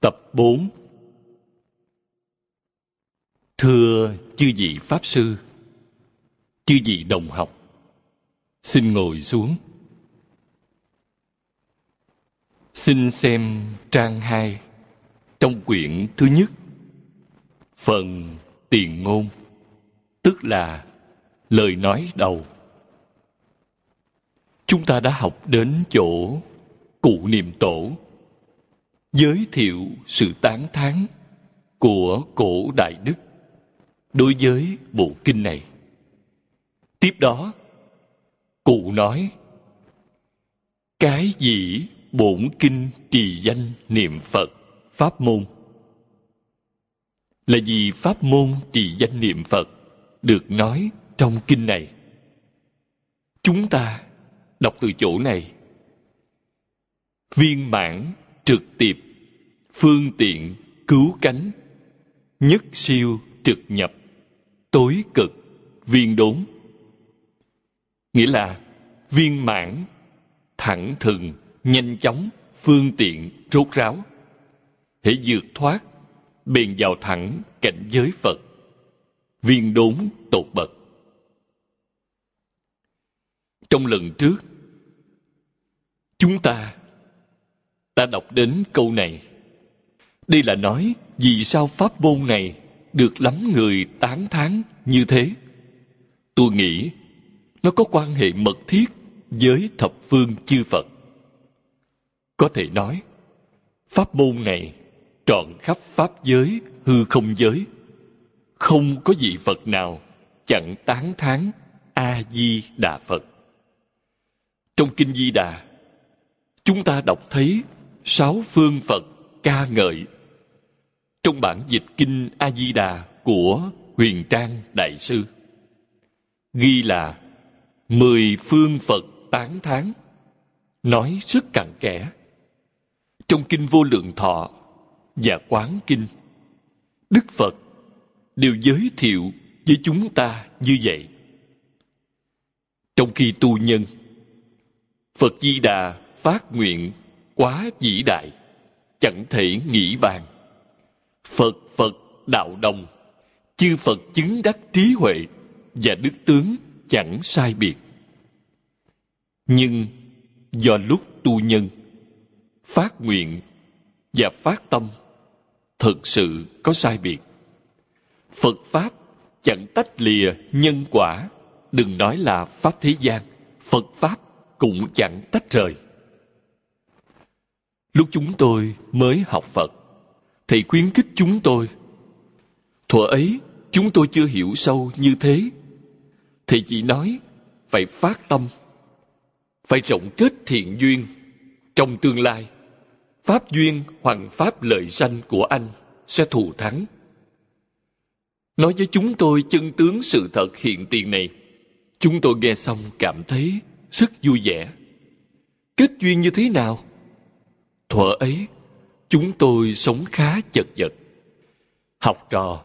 Tập 4 Thưa chư vị Pháp Sư, chư vị đồng học, xin ngồi xuống. Xin xem trang 2 trong quyển thứ nhất, phần tiền ngôn, tức là lời nói đầu. Chúng ta đã học đến chỗ cụ niệm tổ giới thiệu sự tán thán của cổ đại đức. Đối với bộ kinh này, tiếp đó, cụ nói, cái gì bổn kinh trì danh niệm phật pháp môn? Là gì pháp môn trì danh niệm phật được nói trong kinh này? Chúng ta đọc từ chỗ này. Viên mãn trực tiếp phương tiện cứu cánh. Nhất siêu trực nhập. Tối cực. Viên đốn. Nghĩa là viên mãn, thẳng thừng, nhanh chóng, phương tiện, rốt ráo. Hễ vượt thoát, bền vào thẳng cảnh giới phật. Viên đốn tột bậc. Trong lần trước, chúng ta ta đọc đến câu này đây là nói vì sao pháp môn này được lắm người tán thán như thế. Tôi nghĩ nó có quan hệ mật thiết với thập phương chư Phật. Có thể nói, pháp môn này trọn khắp pháp giới, hư không giới. Không có vị Phật nào chẳng tán thán A-di-đà Phật. Trong Kinh Di Đà, chúng ta đọc thấy sáu phương Phật ca ngợi trong bản dịch kinh a di đà của huyền trang đại sư, ghi là mười phương phật tán thán, nói rất cặn kẽ. Trong kinh vô lượng thọ và quán kinh, đức phật đều giới thiệu với chúng ta như vậy. Trong khi tu nhân, phật di đà phát nguyện quá vĩ đại, chẳng thể nghĩ bàn. Phật Phật đạo đồng, chư Phật chứng đắc trí huệ và đức tướng chẳng sai biệt. Nhưng do lúc tu nhân, phát nguyện và phát tâm thực sự có sai biệt. Phật Pháp chẳng tách lìa nhân quả, đừng nói là Pháp thế gian, Phật Pháp cũng chẳng tách rời. Lúc chúng tôi mới học Phật, thầy khuyến khích chúng tôi. Thuở ấy, chúng tôi chưa hiểu sâu như thế. Thầy chỉ nói, phải phát tâm, phải rộng kết thiện duyên trong tương lai. Pháp duyên hoàng pháp lợi sanh của anh sẽ thù thắng. Nói với chúng tôi chân tướng sự thật hiện tiền này, chúng tôi nghe xong cảm thấy rất vui vẻ. Kết duyên như thế nào? Thuở ấy chúng tôi sống khá chật vật. Học trò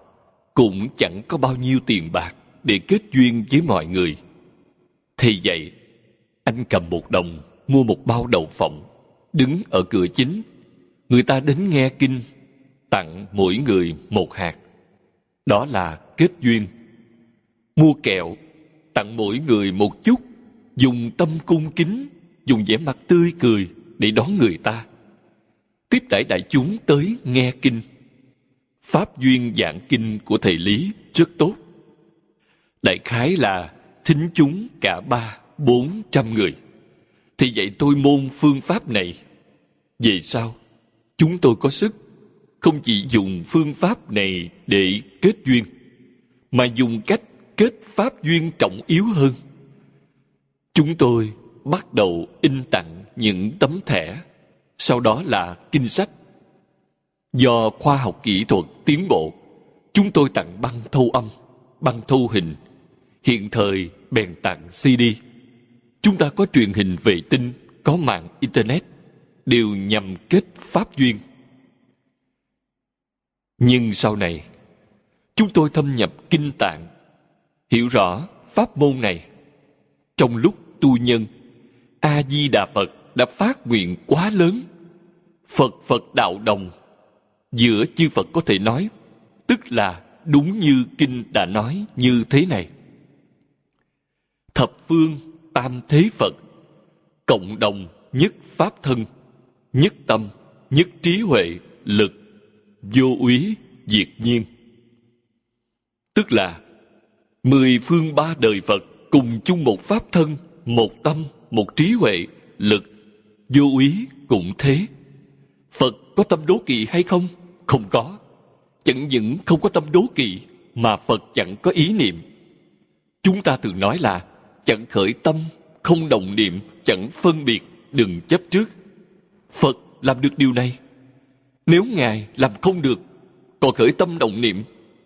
cũng chẳng có bao nhiêu tiền bạc để kết duyên với mọi người. Thì vậy, anh cầm một đồng mua một bao đậu phộng, đứng ở cửa chính. Người ta đến nghe kinh, tặng mỗi người một hạt. Đó là kết duyên. Mua kẹo, tặng mỗi người một chút, dùng tâm cung kính, dùng vẻ mặt tươi cười để đón người ta tiếp đãi đại chúng tới nghe kinh. Pháp duyên giảng kinh của thầy Lý rất tốt. Đại khái là thính chúng cả ba, bốn trăm người. Thì dạy tôi môn phương pháp này. Về sau, chúng tôi có sức, không chỉ dùng phương pháp này để kết duyên, mà dùng cách kết pháp duyên trọng yếu hơn. Chúng tôi bắt đầu in tặng những tấm thẻ, sau đó là kinh sách. Do khoa học kỹ thuật tiến bộ, chúng tôi tặng băng thâu âm, băng thu hình, hiện thời bèn tặng CD. Chúng ta có truyền hình vệ tinh, có mạng Internet, đều nhằm kết pháp duyên. Nhưng sau này, chúng tôi thâm nhập kinh tạng, hiểu rõ pháp môn này. Trong lúc tu nhân, A-di-đà Phật đã phát nguyện quá lớn. Phật Phật đạo đồng, giữa chư Phật có thể nói, tức là đúng như Kinh đã nói như thế này. Thập phương tam thế Phật, cộng đồng nhất Pháp thân, nhất tâm, nhất trí huệ, lực, vô úy, diệt nhiên. Tức là mười phương ba đời Phật cùng chung một Pháp thân, một tâm, một trí huệ, lực, vô úy cũng thế. Phật có tâm đố kỵ hay không? Không có. Chẳng những không có tâm đố kỵ, mà Phật chẳng có ý niệm. Chúng ta thường nói là chẳng khởi tâm, không đồng niệm, chẳng phân biệt, đừng chấp trước. Phật làm được điều này. Nếu Ngài làm không được, còn khởi tâm động niệm,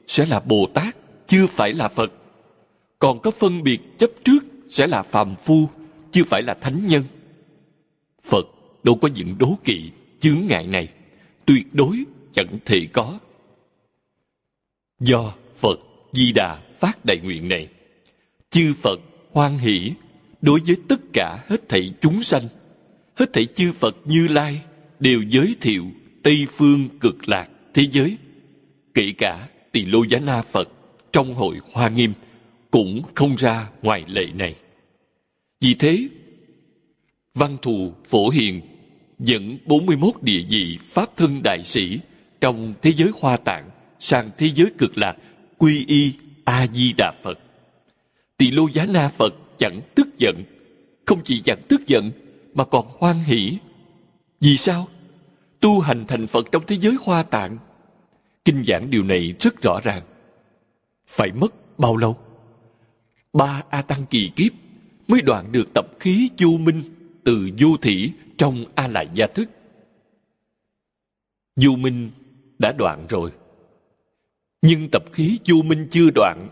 sẽ là Bồ Tát, chưa phải là Phật. Còn có phân biệt chấp trước sẽ là phàm phu, chưa phải là thánh nhân. Phật đâu có những đố kỵ, chướng ngại này, tuyệt đối chẳng thể có. Do Phật Di Đà phát đại nguyện này, chư Phật hoan hỷ đối với tất cả hết thảy chúng sanh, hết thảy chư Phật Như Lai đều giới thiệu Tây phương cực lạc thế giới, kể cả Tỳ Lô Giá Na Phật trong hội Hoa Nghiêm cũng không ra ngoài lệ này. Vì thế, Văn Thù Phổ Hiền dẫn 41 địa vị Pháp thân đại sĩ trong thế giới Hoa Tạng sang thế giới cực lạc quy y A-di-đà Phật. Tỳ Lô Giá Na Phật chẳng tức giận, không chỉ chẳng tức giận mà còn hoan hỷ. Vì sao? Tu hành thành Phật trong thế giới Hoa Tạng. Kinh giảng điều này rất rõ ràng. Phải mất bao lâu? Ba A Tăng kỳ kiếp mới đoạn được tập khí chu minh từ vô thỉ trong A Lại Gia Thức. du minh đã đoạn rồi. Nhưng tập khí du minh chưa đoạn.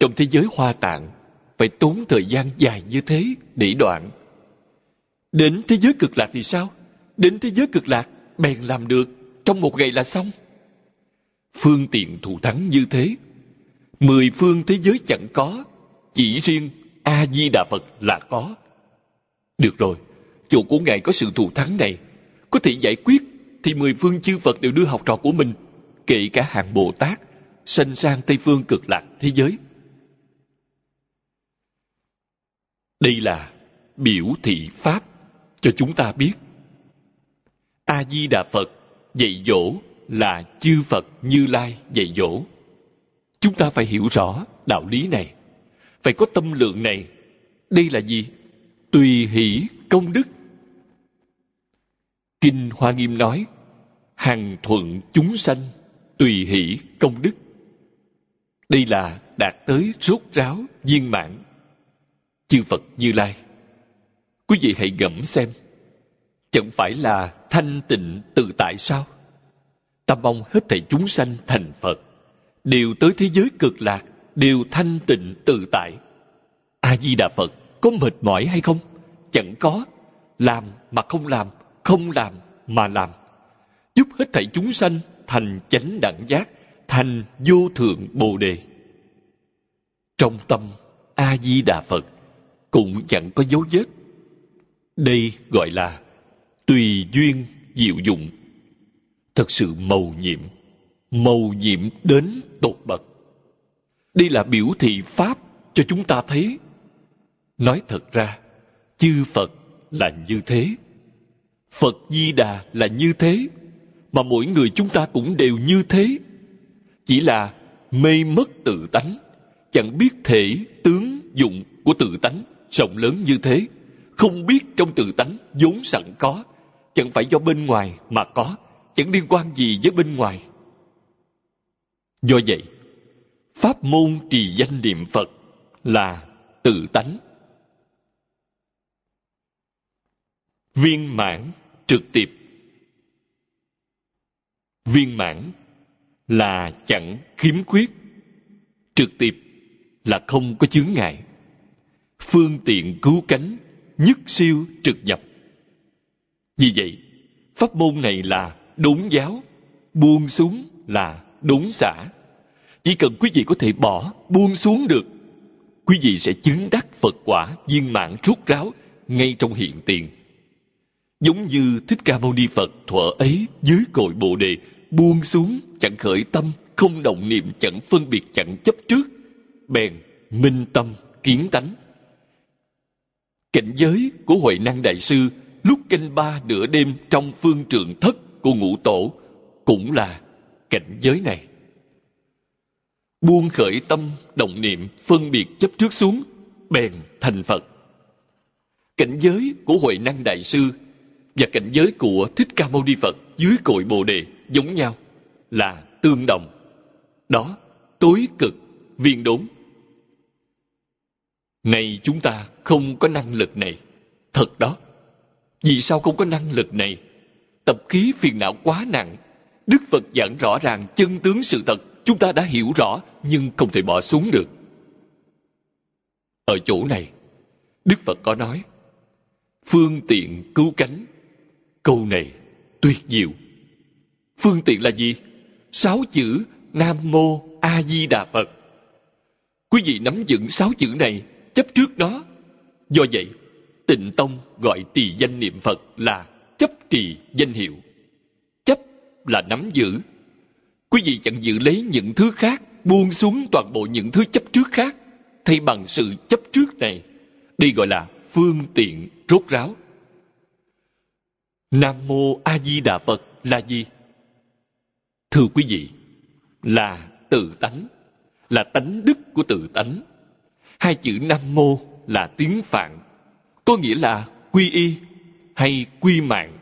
Trong thế giới hoa tạng, phải tốn thời gian dài như thế để đoạn. Đến thế giới cực lạc thì sao? Đến thế giới cực lạc, bèn làm được, trong một ngày là xong. Phương tiện thù thắng như thế, mười phương thế giới chẳng có, chỉ riêng A-di-đà Phật là có. Được rồi, chỗ của Ngài có sự thù thắng này, có thể giải quyết, thì mười phương chư Phật đều đưa học trò của mình, kể cả hàng Bồ Tát, sanh sang Tây Phương cực lạc thế giới. Đây là biểu thị Pháp cho chúng ta biết. A-di-đà Phật dạy dỗ là chư Phật Như Lai dạy dỗ. Chúng ta phải hiểu rõ đạo lý này. Phải có tâm lượng này. Đây là gì? Tùy hỷ công đức. Kinh Hoa Nghiêm nói, hằng thuận chúng sanh, tùy hỷ công đức. Đây là đạt tới rốt ráo, viên mãn. Chư Phật Như Lai. Quý vị hãy gẫm xem. Chẳng phải là thanh tịnh tự tại sao? Ta mong hết thảy chúng sanh thành Phật, đều tới thế giới cực lạc, đều thanh tịnh tự tại. A-di-đà Phật có mệt mỏi hay không? Chẳng có. Làm mà không làm, không làm mà làm. Giúp hết thảy chúng sanh thành chánh đẳng giác, thành vô thượng bồ đề. Trong tâm A-di-đà Phật cũng chẳng có dấu vết. Đây gọi là tùy duyên diệu dụng. Thật sự màu nhiệm, màu nhiệm đến tột bậc. Đây là biểu thị Pháp cho chúng ta thấy. Nói thật ra, chư Phật là như thế. Phật Di Đà là như thế. Mà mỗi người chúng ta cũng đều như thế. Chỉ là mê mất tự tánh, chẳng biết thể, tướng, dụng của tự tánh rộng lớn như thế. Không biết trong tự tánh vốn sẵn có, chẳng phải do bên ngoài mà có, chẳng liên quan gì với bên ngoài. Do vậy, pháp môn trì danh niệm phật là tự tánh viên mãn trực tiếp. Viên mãn là chẳng khiếm khuyết. Trực tiếp là không có chướng ngại. Phương tiện cứu cánh nhất siêu trực nhập. Vì vậy, pháp môn này là đốn giáo, buông xuống là đốn xả. Chỉ cần quý vị có thể bỏ buông xuống được, quý vị sẽ chứng đắc phật quả viên mãn rút ráo ngay trong hiện tiền giống như thích ca mâu ni phật thuở ấy dưới cội bồ đề, buông xuống chẳng khởi tâm, không động niệm chẳng phân biệt chẳng chấp trước, bèn minh tâm kiến tánh. Cảnh giới của huệ năng đại sư lúc canh ba nửa đêm trong phương trường thất của ngũ tổ cũng là cảnh giới này. Buông khởi tâm, động niệm, phân biệt chấp trước xuống, bèn thành phật. Cảnh giới của huệ năng đại sư và cảnh giới của thích ca mâu ni phật dưới cội bồ đề giống nhau là tương đồng. Đó, tối cực, viên đốn. Này chúng ta không có năng lực này. Thật đó. Vì sao không có năng lực này? Tập khí phiền não quá nặng. Đức phật giảng rõ ràng chân tướng sự thật. Chúng ta đã hiểu rõ, nhưng không thể bỏ xuống được. Ở chỗ này, đức phật có nói, phương tiện cứu cánh câu này tuyệt diệu. Phương tiện là gì? Sáu chữ nam mô a di đà phật. Quý vị nắm vững sáu chữ này, chấp trước nó. Do vậy, tịnh tông gọi trì danh niệm phật là chấp trì danh hiệu. Chấp là nắm giữ. Quý vị chẳng giữ lấy những thứ khác, buông xuống toàn bộ những thứ chấp trước khác, thay bằng sự chấp trước này, đây gọi là phương tiện rốt ráo nam mô a di đà phật là gì thưa quý vị, là tự tánh, là tánh đức của tự tánh. Hai chữ nam mô là tiếng phạn, có nghĩa là quy y hay quy mạng.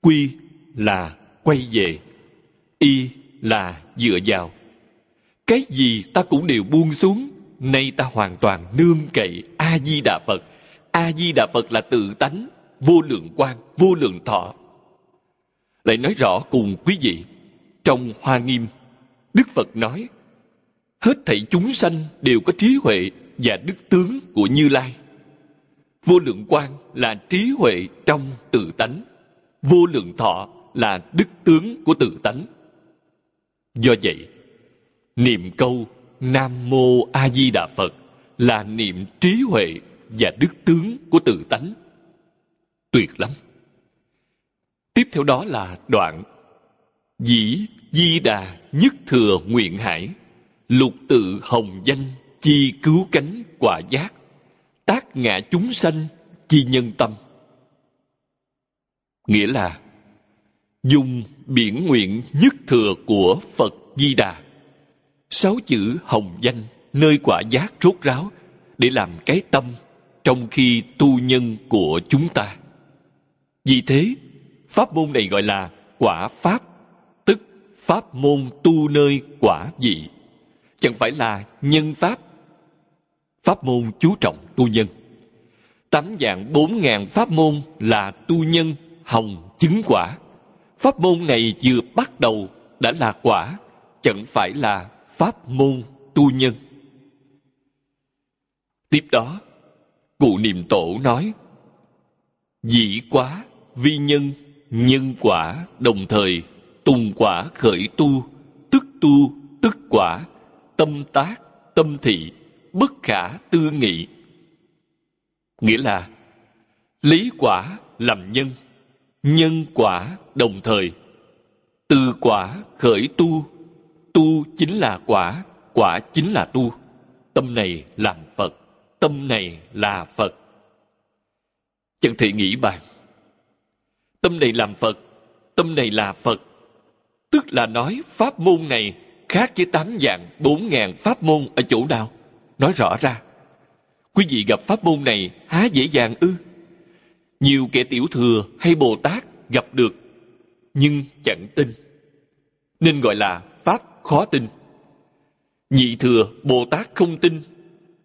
Quy là quay về, y là dựa vào. Cái gì ta cũng đều buông xuống, nay ta hoàn toàn nương cậy a di đà phật. A di đà phật là tự tánh vô lượng quan, vô lượng thọ. Lại nói rõ cùng quý vị, trong hoa nghiêm, đức phật nói, hết thảy chúng sanh đều có trí huệ và đức tướng của như lai. Vô lượng quan là trí huệ trong tự tánh, vô lượng thọ là đức tướng của tự tánh. Do vậy, niệm câu nam mô a di đà phật là niệm trí huệ và đức tướng của tự tánh tuyệt lắm. Tiếp theo đó là đoạn dĩ di đà nhất thừa nguyện hải, lục tự hồng danh chi cứu cánh quả giác, tác ngã chúng sanh chi nhân tâm. Nghĩa là dùng biển nguyện nhất thừa của phật di đà, sáu chữ hồng danh nơi quả giác rốt ráo để làm cái tâm trong khi tu nhân của chúng ta vì thế, pháp môn này gọi là quả pháp, tức pháp môn tu nơi quả vị. Chẳng phải là nhân pháp. Pháp môn chú trọng tu nhân. Tám dạng bốn ngàn pháp môn là tu nhân, hồng, chứng quả. Pháp môn này vừa bắt đầu đã là quả, chẳng phải là pháp môn tu nhân. Tiếp đó, cụ niệm tổ nói dĩ quá vi nhân nhân quả đồng thời, tùng quả khởi tu, tức tu, tức quả, tâm tác, tâm thị, bất khả tư nghị. Nghĩa là, lý quả làm nhân nhân quả đồng thời, từ quả khởi tu tu chính là quả quả chính là tu. Tâm này làm phật, tâm này là phật. Chẳng thể nghĩ bàn tâm này làm phật tâm này là phật. Tức là nói pháp môn này khác với tám dạng bốn ngàn pháp môn ở chỗ nào? Nói rõ ra. Quý vị gặp pháp môn này há dễ dàng ư? Nhiều kẻ tiểu thừa hay bồ tát gặp được nhưng chẳng tin. Nên gọi là pháp khó tin. Nhị thừa Bồ Tát không tin,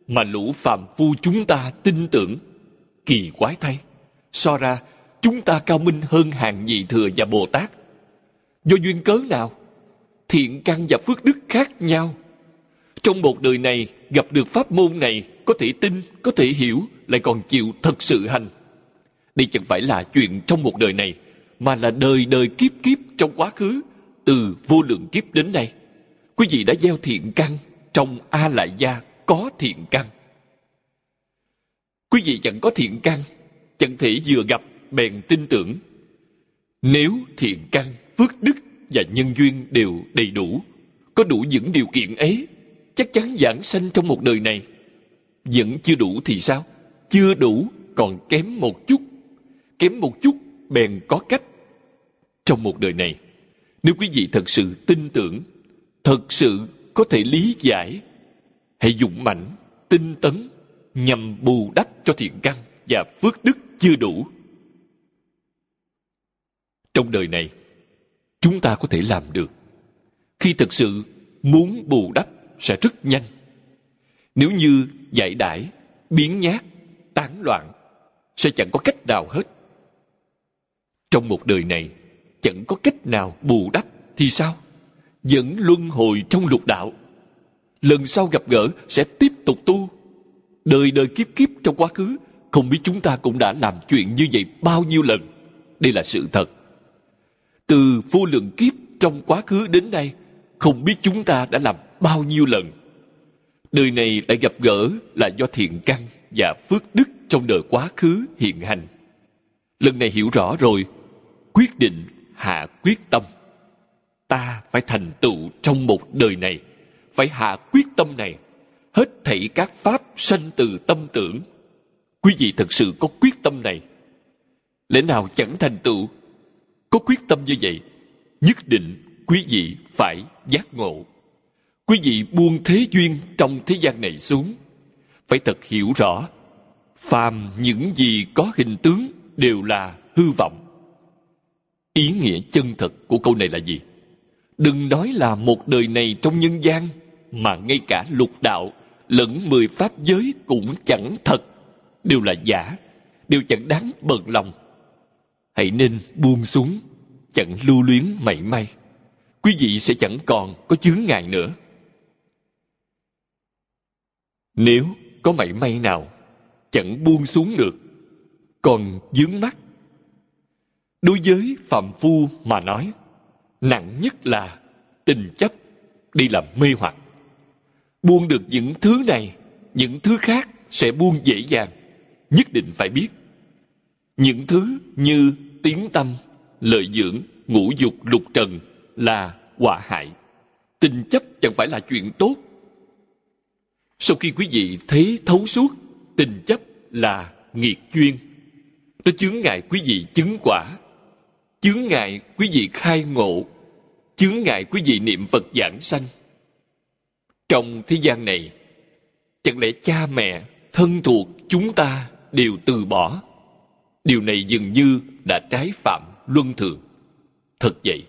mà lũ phàm phu chúng ta tin tưởng. Kỳ quái thay, so ra chúng ta cao minh hơn hàng nhị thừa và Bồ Tát. Do duyên cớ nào? Thiện căn và phước đức khác nhau. Trong một đời này gặp được pháp môn này có thể tin, có thể hiểu, lại còn chịu thật sự hành. Đây chẳng phải là chuyện trong một đời này, mà là đời đời kiếp kiếp trong quá khứ, từ vô lượng kiếp đến nay. Quý vị đã gieo thiện căn, trong A Lại Gia có thiện căn. Quý vị chẳng có thiện căn, chẳng thể vừa gặp bèn tin tưởng. Nếu thiện căn, phước đức và nhân duyên đều đầy đủ, có đủ những điều kiện ấy, chắc chắn giảng sanh trong một đời này. Vẫn chưa đủ thì sao? Chưa đủ, còn kém một chút. Kém một chút, bèn có cách. Trong một đời này, nếu quý vị thật sự tin tưởng, thật sự có thể lý giải, hãy dũng mãnh, tinh tấn, nhằm bù đắp cho thiện căn và phước đức chưa đủ. Trong đời này, chúng ta có thể làm được. Khi thực sự muốn bù đắp sẽ rất nhanh. Nếu như giải đãi, biến nhát, tán loạn, sẽ chẳng có cách nào hết. Trong một đời này, chẳng có cách nào bù đắp thì sao? Vẫn luân hồi trong lục đạo. Lần sau gặp gỡ sẽ tiếp tục tu. Đời đời kiếp kiếp trong quá khứ, không biết chúng ta cũng đã làm chuyện như vậy bao nhiêu lần. Đây là sự thật. Từ vô lượng kiếp trong quá khứ đến nay, không biết chúng ta đã làm bao nhiêu lần. Đời này lại gặp gỡ là do thiện căn và phước đức trong đời quá khứ hiện hành. Lần này hiểu rõ rồi, quyết định hạ quyết tâm. Ta phải thành tựu trong một đời này, phải hạ quyết tâm này, hết thảy các pháp sanh từ tâm tưởng. Quý vị thật sự có quyết tâm này. Lẽ nào chẳng thành tựu? Có quyết tâm như vậy, nhất định quý vị phải giác ngộ. Quý vị buông thế duyên trong thế gian này xuống, phải thật hiểu rõ, phàm những gì có hình tướng đều là hư vọng. Ý nghĩa chân thật của câu này là gì? Đừng nói là một đời này trong nhân gian, mà ngay cả lục đạo lẫn mười pháp giới cũng chẳng thật, đều là giả, đều chẳng đáng bận lòng. Hãy nên buông xuống, chẳng lưu luyến mảy may. Quý vị sẽ chẳng còn có chướng ngại nữa. Nếu có mảy may nào chẳng buông xuống được, còn dướng mắt. Đối với phạm phu mà nói, nặng nhất là tình chấp, đi làm mê hoặc. Buông được những thứ này, những thứ khác sẽ buông dễ dàng, nhất định phải biết. Những thứ như tiếng tâm, lợi dưỡng, ngũ dục lục trần là quả hại. Tình chấp chẳng phải là chuyện tốt. Sau khi quý vị thấy thấu suốt, tình chấp là nghiệt chuyên. Nó chướng ngại quý vị chứng quả, chướng ngại quý vị khai ngộ, chướng ngại quý vị niệm Phật giảng sanh. Trong thế gian này, chẳng lẽ cha mẹ, thân thuộc chúng ta đều từ bỏ. Điều này dường như đã trái phạm luân thường. Thật vậy.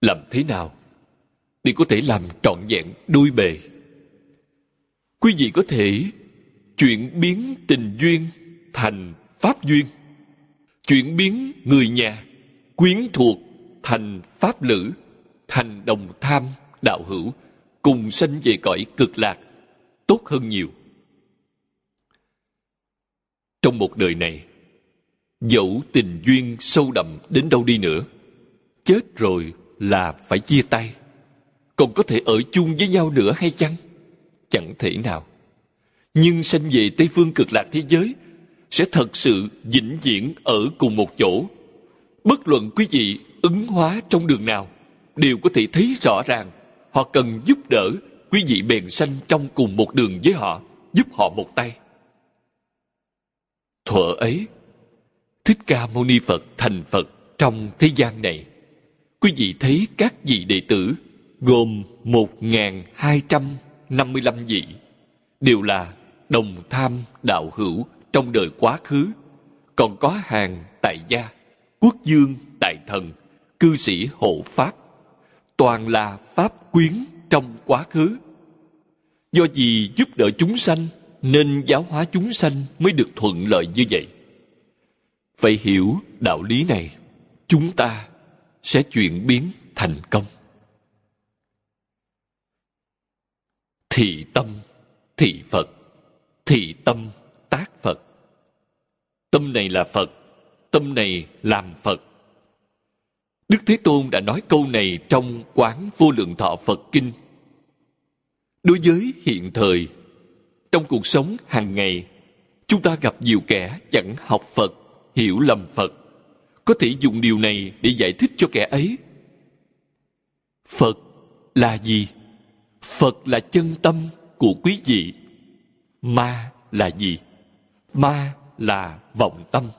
Làm thế nào để có thể làm trọn vẹn đôi bề? Quý vị có thể chuyển biến tình duyên thành pháp duyên, chuyển biến người nhà, quyến thuộc thành pháp lữ, thành đồng tham, đạo hữu, cùng sanh về cõi cực lạc, tốt hơn nhiều. Trong một đời này, dẫu tình duyên sâu đậm đến đâu đi nữa, chết rồi là phải chia tay. Còn có thể ở chung với nhau nữa hay chăng? Chẳng thể nào. Nhưng sanh về Tây Phương cực lạc thế giới sẽ thật sự vĩnh viễn ở cùng một chỗ. Bất luận quý vị ứng hóa trong đường nào, đều có thể thấy rõ ràng họ cần giúp đỡ quý vị bèn sanh trong cùng một đường với họ, giúp họ một tay. Thuở ấy, Thích Ca Mâu Ni Phật thành Phật trong thế gian này quý vị thấy các vị đệ tử gồm 1.255 vị, đều là đồng tham đạo hữu trong đời quá khứ, còn có hàng tại gia, quốc dương tại thần, cư sĩ hộ pháp, toàn là pháp quyến trong quá khứ. Do gì giúp đỡ chúng sanh, nên giáo hóa chúng sanh mới được thuận lợi như vậy. Phải hiểu đạo lý này, chúng ta sẽ chuyển biến thành công. Thị tâm, thị Phật, thị tâm, tác Phật. Tâm này là Phật, tâm này làm Phật. Đức Thế Tôn đã nói câu này trong Quán Vô Lượng Thọ Phật Kinh. Đối với hiện thời, trong cuộc sống hàng ngày, chúng ta gặp nhiều kẻ chẳng học Phật, hiểu lầm Phật. Có thể dùng điều này để giải thích cho kẻ ấy. Phật là gì? Phật là chân tâm của quý vị. Ma là gì? Ma là vọng tâm.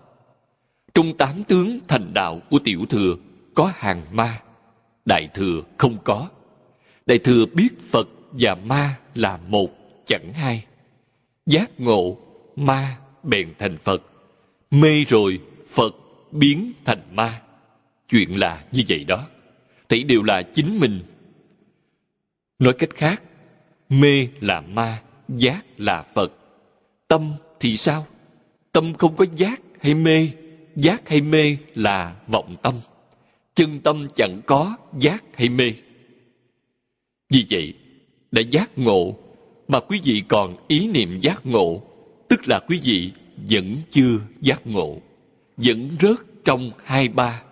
Trong tám tướng thành đạo của tiểu thừa có hàng ma, đại thừa không có. Đại thừa biết Phật và ma là một, chẳng hai. Giác ngộ, ma bèn thành Phật. Mê rồi, Phật biến thành ma. Chuyện là như vậy đó. Thì đều là chính mình. Nói cách khác, mê là ma, giác là Phật. Tâm thì sao? Tâm không có giác hay mê, giác hay mê là vọng tâm. Chân tâm chẳng có giác hay mê. Vì vậy, đã giác ngộ mà quý vị còn ý niệm giác ngộ, tức là quý vị vẫn chưa giác ngộ, vẫn rớt trong hai ba,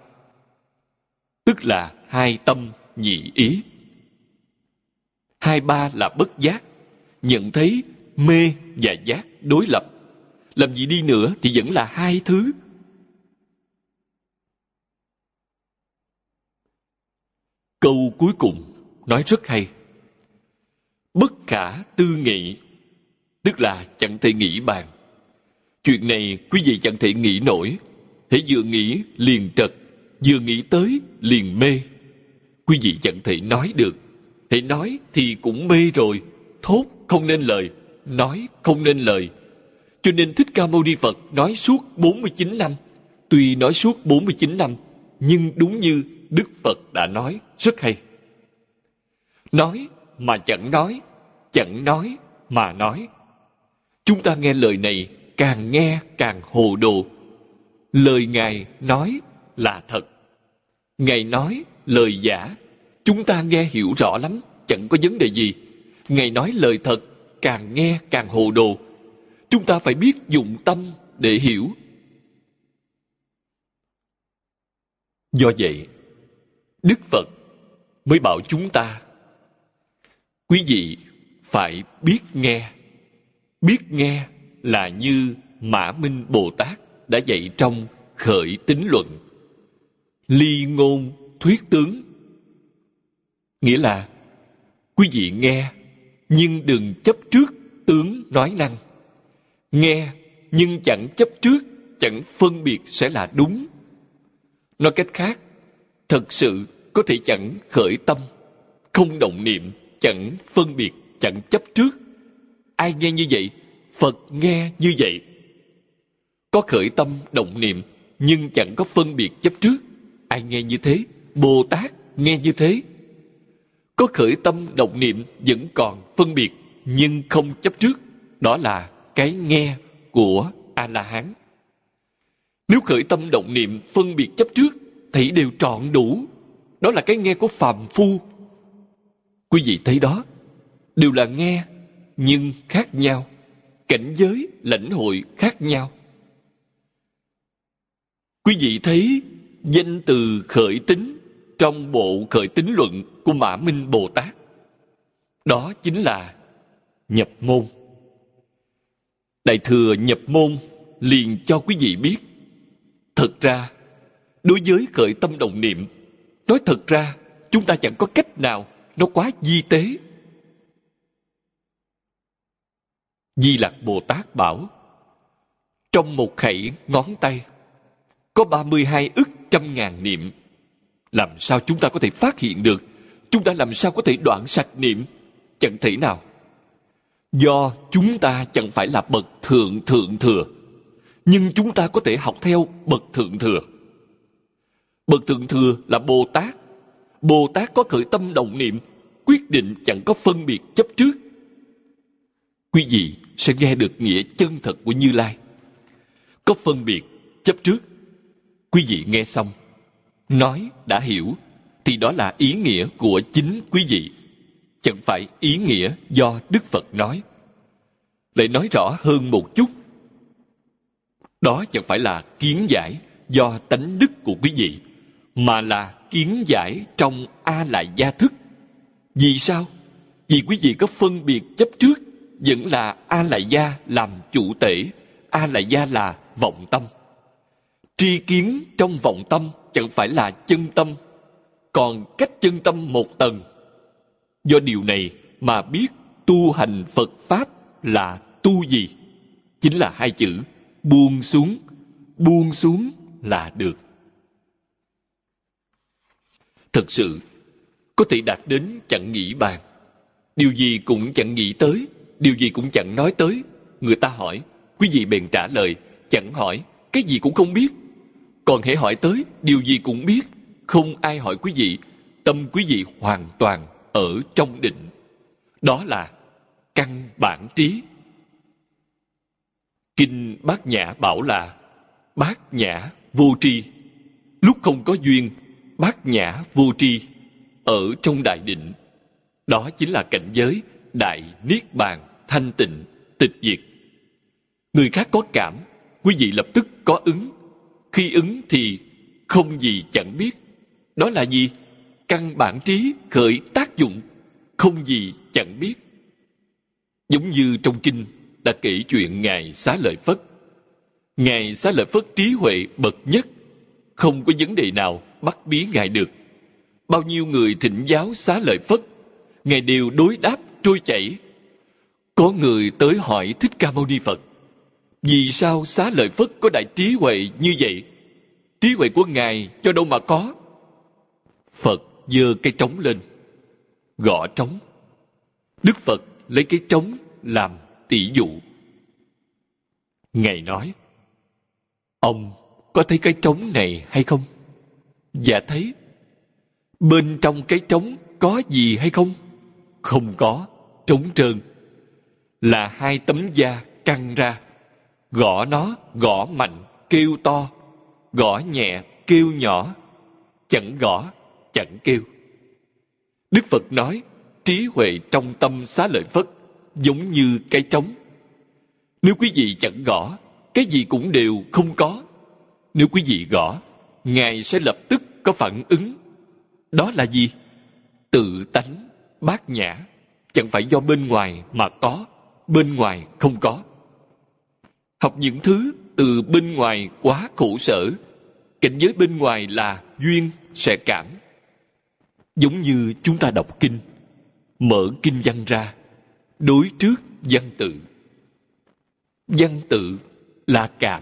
tức là hai tâm nhị ý. Hai ba là bất giác, nhận thấy mê và giác đối lập. Làm gì đi nữa thì vẫn là hai thứ. Câu cuối cùng nói rất hay. Bất khả tư nghị, tức là chẳng thể nghĩ bàn. Chuyện này quý vị chẳng thể nghĩ nổi. Hãy vừa nghĩ liền trật, vừa nghĩ tới liền mê. Quý vị chẳng thể nói được. Hãy nói thì cũng mê rồi, thốt không nên lời, nói không nên lời. Cho nên Thích Ca Mâu Ni Phật nói suốt 49 năm. Tuy nói suốt 49 năm, nhưng đúng như Đức Phật đã nói rất hay. Nói mà chẳng nói, chẳng nói mà nói. Chúng ta nghe lời này càng nghe càng hồ đồ. Lời Ngài nói là thật. Ngài nói lời giả, chúng ta nghe hiểu rõ lắm, chẳng có vấn đề gì. Ngài nói lời thật, càng nghe càng hồ đồ. Chúng ta phải biết dụng tâm để hiểu. Do vậy, Đức Phật mới bảo chúng ta quý vị phải biết nghe. Biết nghe là như Mã Minh Bồ Tát đã dạy trong Khởi Tính Luận. Ly ngôn thuyết tướng. Nghĩa là quý vị nghe nhưng đừng chấp trước tướng nói năng. Nghe nhưng chẳng chấp trước, chẳng phân biệt sẽ là đúng. Nói cách khác, thật sự có thể chẳng khởi tâm, không động niệm, chẳng phân biệt, chẳng chấp trước. Ai nghe như vậy? Phật nghe như vậy. Có khởi tâm, động niệm, nhưng chẳng có phân biệt chấp trước. Ai nghe như thế? Bồ Tát nghe như thế. Có khởi tâm, động niệm, vẫn còn phân biệt, nhưng không chấp trước. Đó là cái nghe của A-la-hán. Nếu khởi tâm động niệm phân biệt chấp trước thì đều trọn đủ đó là cái nghe của phàm phu quý vị thấy đó đều là nghe nhưng khác nhau cảnh giới lãnh hội khác nhau. Quý vị thấy danh từ khởi tính trong bộ khởi tính luận của mã minh bồ tát. Đó chính là nhập môn. Đại thừa nhập môn liền cho quý vị biết, thật ra đối với khởi tâm đồng niệm, nói thật ra chúng ta chẳng có cách nào nó quá di tế. Di lặc bồ tát bảo trong một khẩy ngón tay có 32 ức trăm ngàn niệm làm sao chúng ta có thể phát hiện được? Chúng ta làm sao có thể đoạn sạch niệm? Chẳng thể nào. Do chúng ta chẳng phải là bậc thượng thượng thừa nhưng chúng ta có thể học theo bậc thượng thừa. Bậc thượng thừa là Bồ Tát. Bồ Tát có khởi tâm đồng niệm, quyết định chẳng có phân biệt chấp trước. Quý vị sẽ nghe được nghĩa chân thật của như lai. Có phân biệt, chấp trước. Quý vị nghe xong, nói đã hiểu, thì đó là ý nghĩa của chính quý vị. Chẳng phải ý nghĩa do đức phật nói. Để nói rõ hơn một chút. Đó chẳng phải là kiến giải do tánh đức của quý vị, mà là kiến giải trong a lại gia thức. Vì sao? Vì quý vị có phân biệt chấp trước vẫn là a lại gia làm chủ tể a lại gia là vọng tâm. Tri kiến trong vọng tâm chẳng phải là chân tâm, còn cách chân tâm một tầng. Do điều này mà biết tu hành phật pháp là tu gì? Chính là hai chữ, buông xuống. Buông xuống là được. Thật sự, có thể đạt đến chẳng nghĩ bàn. Điều gì cũng chẳng nghĩ tới điều gì cũng chẳng nói tới. Người ta hỏi, quý vị bèn trả lời, chẳng hỏi, cái gì cũng không biết. Còn hãy hỏi tới, điều gì cũng biết. Không ai hỏi quý vị, tâm quý vị hoàn toàn ở trong định. Đó là căn bản trí. Kinh bát nhã bảo là, bát nhã vô tri. Lúc không có duyên, bát nhã vô tri ở trong đại định. Đó chính là cảnh giới đại niết bàn thanh tịnh, tịch diệt. Người khác có cảm, quý vị lập tức có ứng. Khi ứng thì không gì chẳng biết. Đó là gì? Căn bản trí khởi tác dụng, không gì chẳng biết. Giống như trong kinh đã kể chuyện ngài xá lợi phất. Ngài xá lợi phất trí huệ bậc nhất, không có vấn đề nào bắt bí ngài được. Bao nhiêu người thịnh giáo xá lợi phất, ngài đều đối đáp trôi chảy có người tới hỏi thích ca mâu ni phật, vì sao xá lợi phất có đại trí huệ như vậy? Trí huệ của ngài cho đâu mà có? Phật giơ cái trống lên, gõ trống. Đức phật lấy cái trống làm tỷ dụ. Ngài nói, ông có thấy cái trống này hay không? Dạ thấy. Bên trong cái trống có gì hay không? Không có, trống trơn là hai tấm da căng ra. Gõ nó, gõ mạnh, kêu to. Gõ nhẹ, kêu nhỏ. Chẳng gõ, chẳng kêu. Đức phật nói, trí huệ trong tâm xá lợi phất, giống như cái trống. Nếu quý vị chẳng gõ, cái gì cũng đều không có. Nếu quý vị gõ, ngài sẽ lập tức có phản ứng. Đó là gì? Tự tánh, bát nhã. Chẳng phải do bên ngoài mà có bên ngoài không có. Học những thứ từ bên ngoài quá khổ sở, cảnh giới bên ngoài là duyên sẽ cảm. Giống như chúng ta đọc kinh, mở kinh văn ra, đối trước văn tự. Văn tự là cảm,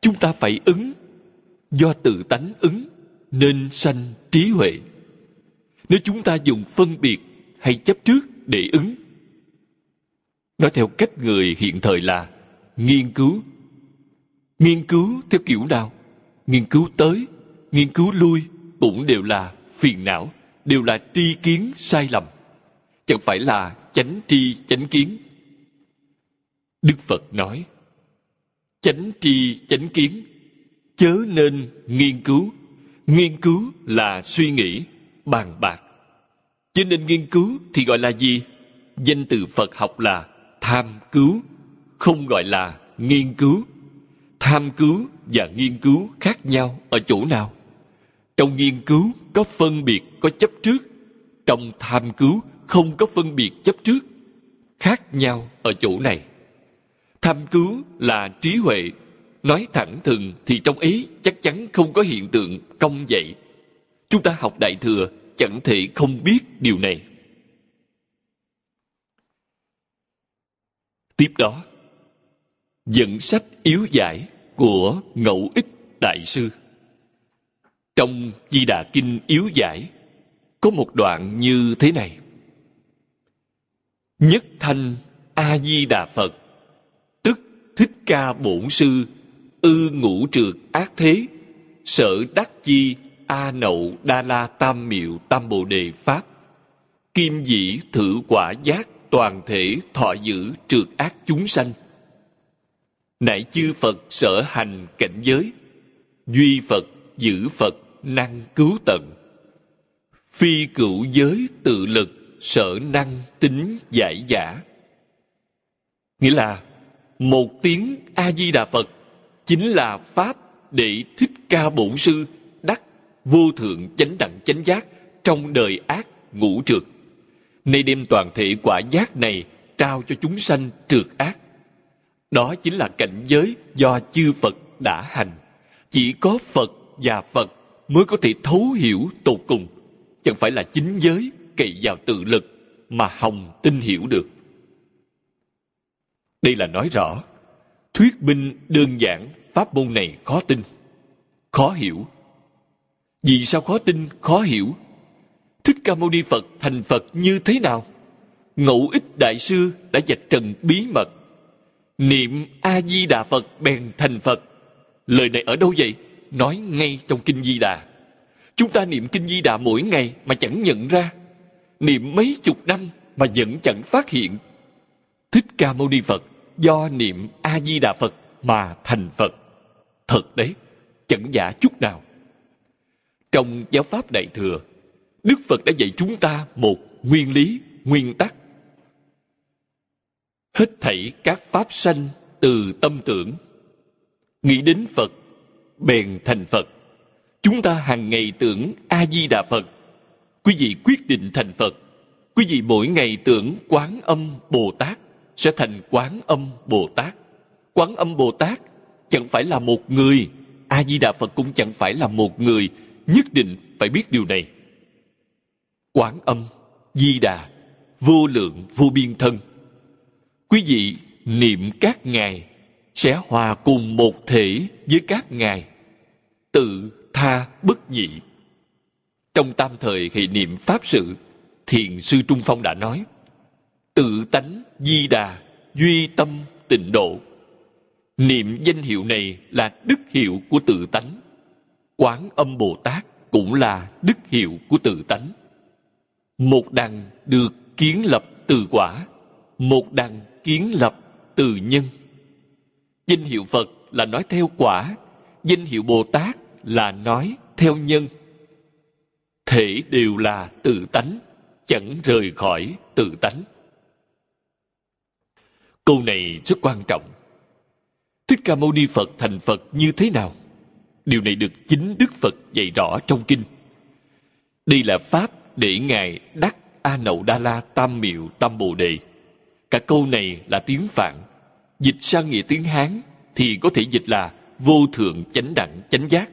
chúng ta phải ứng. Do tự tánh ứng, nên sanh trí huệ. Nếu chúng ta dùng phân biệt hay chấp trước để ứng nói theo cách người hiện thời là nghiên cứu. Nghiên cứu theo kiểu nào? Nghiên cứu tới, nghiên cứu lui cũng đều là phiền não, đều là tri kiến sai lầm. Chẳng phải là chánh tri chánh kiến. Đức phật nói, chánh tri chánh kiến, chớ nên nghiên cứu. Nghiên cứu là suy nghĩ, bàn bạc. Chứ nên nghiên cứu thì gọi là gì? Danh từ phật học là tham cứu, không gọi là nghiên cứu. Tham cứu và nghiên cứu khác nhau ở chỗ nào? Trong nghiên cứu có phân biệt, có chấp trước. Trong tham cứu không có phân biệt chấp trước. Khác nhau ở chỗ này. Tham cứu là trí huệ. Nói thẳng thừng thì trong ấy chắc chắn không có hiện tượng công dậy. Chúng ta học đại thừa chẳng thể không biết điều này. Tiếp đó, dẫn sách yếu giải của ngẫu ích đại sư. Trong di đà kinh yếu giải, có một đoạn như thế này. Nhất thanh a di đà phật, tức thích ca bổn sư, ư ngũ trượt ác thế, sở đắc chi a nậu đa la tam miệu tam bồ đề pháp, kim dĩ thử quả giác toàn thể thọ giữ trượt ác chúng sanh. Nại chư phật sở hành cảnh giới, duy phật, giữ phật, năng cứu tận. Phi cửu giới tự lực sở năng tính giải giả. Nghĩa là, một tiếng a di đà phật chính là pháp để thích ca bổn sư đắc vô thượng chánh đẳng chánh giác trong đời ác ngũ trượt nay đem toàn thể quả giác này trao cho chúng sanh trượt ác. Đó chính là cảnh giới do chư phật đã hành. Chỉ có phật và phật mới có thể thấu hiểu tột cùng. Chẳng phải là chính giới cậy vào tự lực mà hồng tin hiểu được. Đây là nói rõ, thuyết minh đơn giản pháp môn này khó tin, khó hiểu. Vì sao khó tin, khó hiểu? Thích ca mâu ni phật thành phật như thế nào? Ngẫu ích đại sư đã dạch trần bí mật. Niệm a di đà phật bèn thành phật. Lời này ở đâu vậy? Nói ngay trong kinh di đà. Chúng ta niệm kinh di đà mỗi ngày mà chẳng nhận ra. Niệm mấy chục năm mà vẫn chẳng phát hiện. Thích ca mâu ni phật do niệm a di đà phật mà thành phật. Thật đấy, chẳng giả chút nào. Trong giáo pháp đại thừa đức phật đã dạy chúng ta một nguyên lý, nguyên tắc. Hết thảy các pháp sanh từ tâm tưởng, nghĩ đến phật, bèn thành phật. Chúng ta hàng ngày tưởng a di đà phật. Quý vị quyết định thành phật. Quý vị mỗi ngày tưởng quán âm bồ tát sẽ thành quán âm bồ tát. Quán âm bồ tát chẳng phải là một người a di đà phật cũng chẳng phải là một người. Nhất định phải biết điều này quán âm, di đà, vô lượng, vô biên thân. Quý vị niệm các ngài sẽ hòa cùng một thể với các ngài. Tự tha bất nhị. Trong tam thời khi niệm pháp sự, thiền sư trung phong đã nói, tự tánh di đà, duy tâm tịnh độ. Niệm danh hiệu này là đức hiệu của tự tánh. Quán âm bồ tát cũng là đức hiệu của tự tánh một đằng được kiến lập từ quả, một đằng kiến lập từ nhân. Danh hiệu phật là nói theo quả, danh hiệu bồ tát là nói theo nhân. Thể đều là tự tánh, chẳng rời khỏi tự tánh. Câu này rất quan trọng. Thích ca mâu ni phật thành phật như thế nào? Điều này được chính đức phật dạy rõ trong kinh. Đây là pháp để ngài đắc a nậu đa la tam miệu tam bồ đề. Cả câu này là tiếng phạn. Dịch sang nghĩa tiếng hán thì có thể dịch là vô thượng chánh đẳng chánh giác.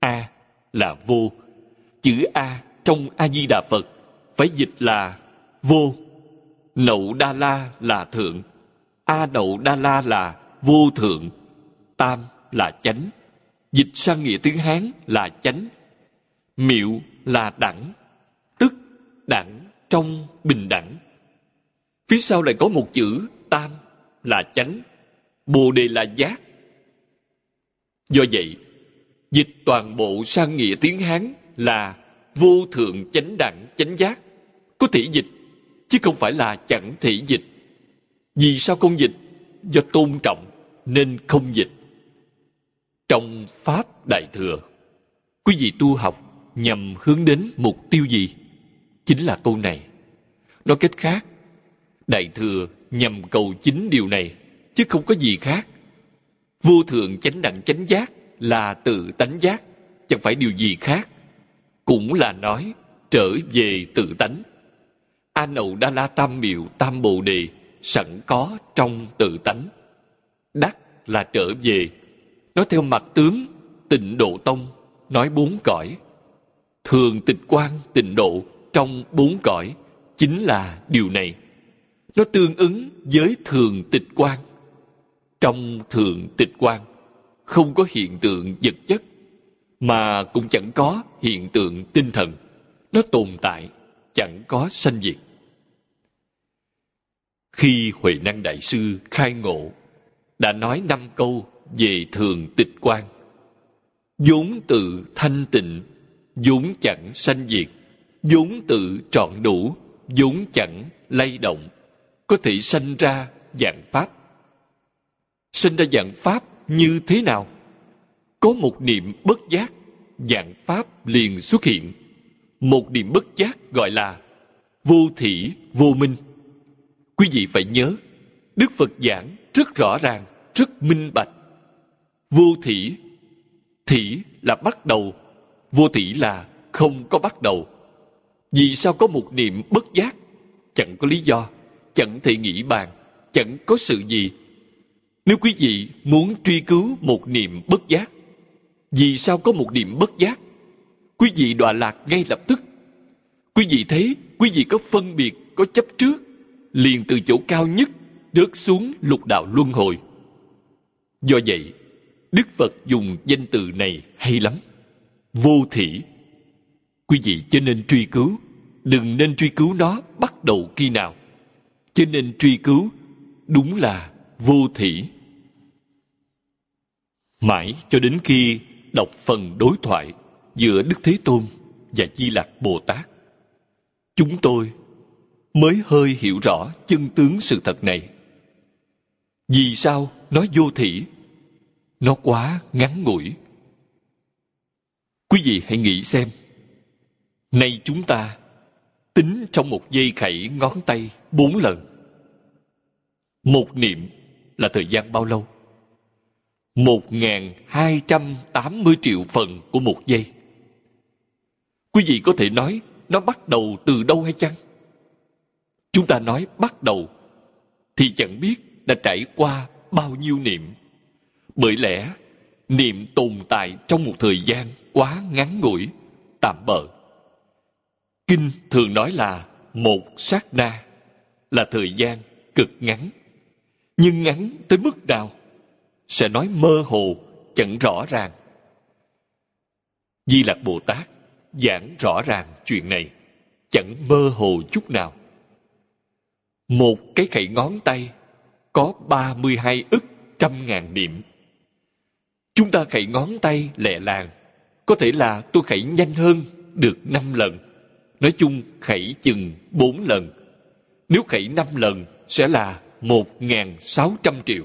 A là vô. Chữ a trong a di đà phật phải dịch là vô. Nậu đa la là thượng. A nậu đa la là vô thượng. Tam là chánh. Dịch sang nghĩa tiếng hán là chánh. Miệu là đẳng đẳng trong bình đẳng. Phía sau lại có một chữ tam là chánh, bồ đề là giác. Do vậy, dịch toàn bộ sang nghĩa tiếng hán là vô thượng chánh đẳng, chánh giác. Có thể dịch, chứ không phải là chẳng thể dịch. Vì sao không dịch? Do tôn trọng nên không dịch. Trong pháp đại thừa, quý vị tu học nhằm hướng đến mục tiêu gì? Chính là câu này. Nói cách khác, đại thừa nhằm cầu chính điều này, chứ không có gì khác. Vô thượng chánh đẳng chánh giác là tự tánh giác, chẳng phải điều gì khác. Cũng là nói, trở về tự tánh. A nậu đa la tam miệu tam bồ đề sẵn có trong tự tánh. Đắc là trở về. Nói theo mặt tướng, tịnh độ tông, nói bốn cõi. Thường tịch quan tịnh độ trong bốn cõi, chính là điều này. Nó tương ứng với thường tịch quan trong thường tịch quan không có hiện tượng vật chất, mà cũng chẳng có hiện tượng tinh thần. Nó tồn tại, chẳng có sanh diệt. Khi huệ năng đại sư khai ngộ, đã nói năm câu về thường tịch quan vốn tự thanh tịnh, vốn chẳng sanh diệt vốn tự trọn đủ vốn chẳng lay động có thể sanh ra dạng pháp. Sinh ra dạng pháp như thế nào? Có một niệm bất giác dạng pháp liền xuất hiện. Một niệm bất giác gọi là vô thị vô minh. Quý vị phải nhớ đức phật giảng rất rõ ràng rất minh bạch. Vô thị, thị là bắt đầu vô thị là không có bắt đầu vì sao có một niệm bất giác? Chẳng có lý do, chẳng thể nghĩ bàn, chẳng có sự gì. Nếu quý vị muốn truy cứu một niệm bất giác, vì sao có một niệm bất giác? Quý vị đọa lạc ngay lập tức. Quý vị thấy, quý vị có phân biệt, có chấp trước, liền từ chỗ cao nhất rớt xuống lục đạo luân hồi. Do vậy, đức phật dùng danh từ này hay lắm. Vô thị quý vị cho nên truy cứu. Đừng nên truy cứu nó bắt đầu khi nào. Cho nên truy cứu đúng là vô thỉ. Mãi cho đến khi đọc phần đối thoại giữa đức thế tôn và di lặc bồ tát, chúng tôi mới hơi hiểu rõ chân tướng sự thật này. Vì sao nó vô thỉ? Nó quá ngắn ngủi. Quý vị hãy nghĩ xem nay chúng ta tính trong một giây khẩy ngón tay bốn lần. Một niệm là thời gian bao lâu? Một ngàn hai trăm tám mươi triệu phần của một giây. Quý vị có thể nói nó bắt đầu từ đâu hay chăng? Chúng ta nói bắt đầu thì chẳng biết đã trải qua bao nhiêu niệm. Bởi lẽ, niệm tồn tại trong một thời gian quá ngắn ngủi, tạm bợ kinh thường nói là một sát na, là thời gian cực ngắn. Nhưng ngắn tới mức nào sẽ nói mơ hồ, chẳng rõ ràng. Di lặc bồ tát giảng rõ ràng chuyện này, chẳng mơ hồ chút nào. Một cái khẩy ngón tay có ba mươi hai ức trăm ngàn niệm. chúng ta khẩy ngón tay lẹ làng, có thể là tôi khẩy nhanh hơn được năm lần nói chung khẩy chừng bốn lần. Nếu khẩy năm lần sẽ là một ngàn sáu trăm triệu,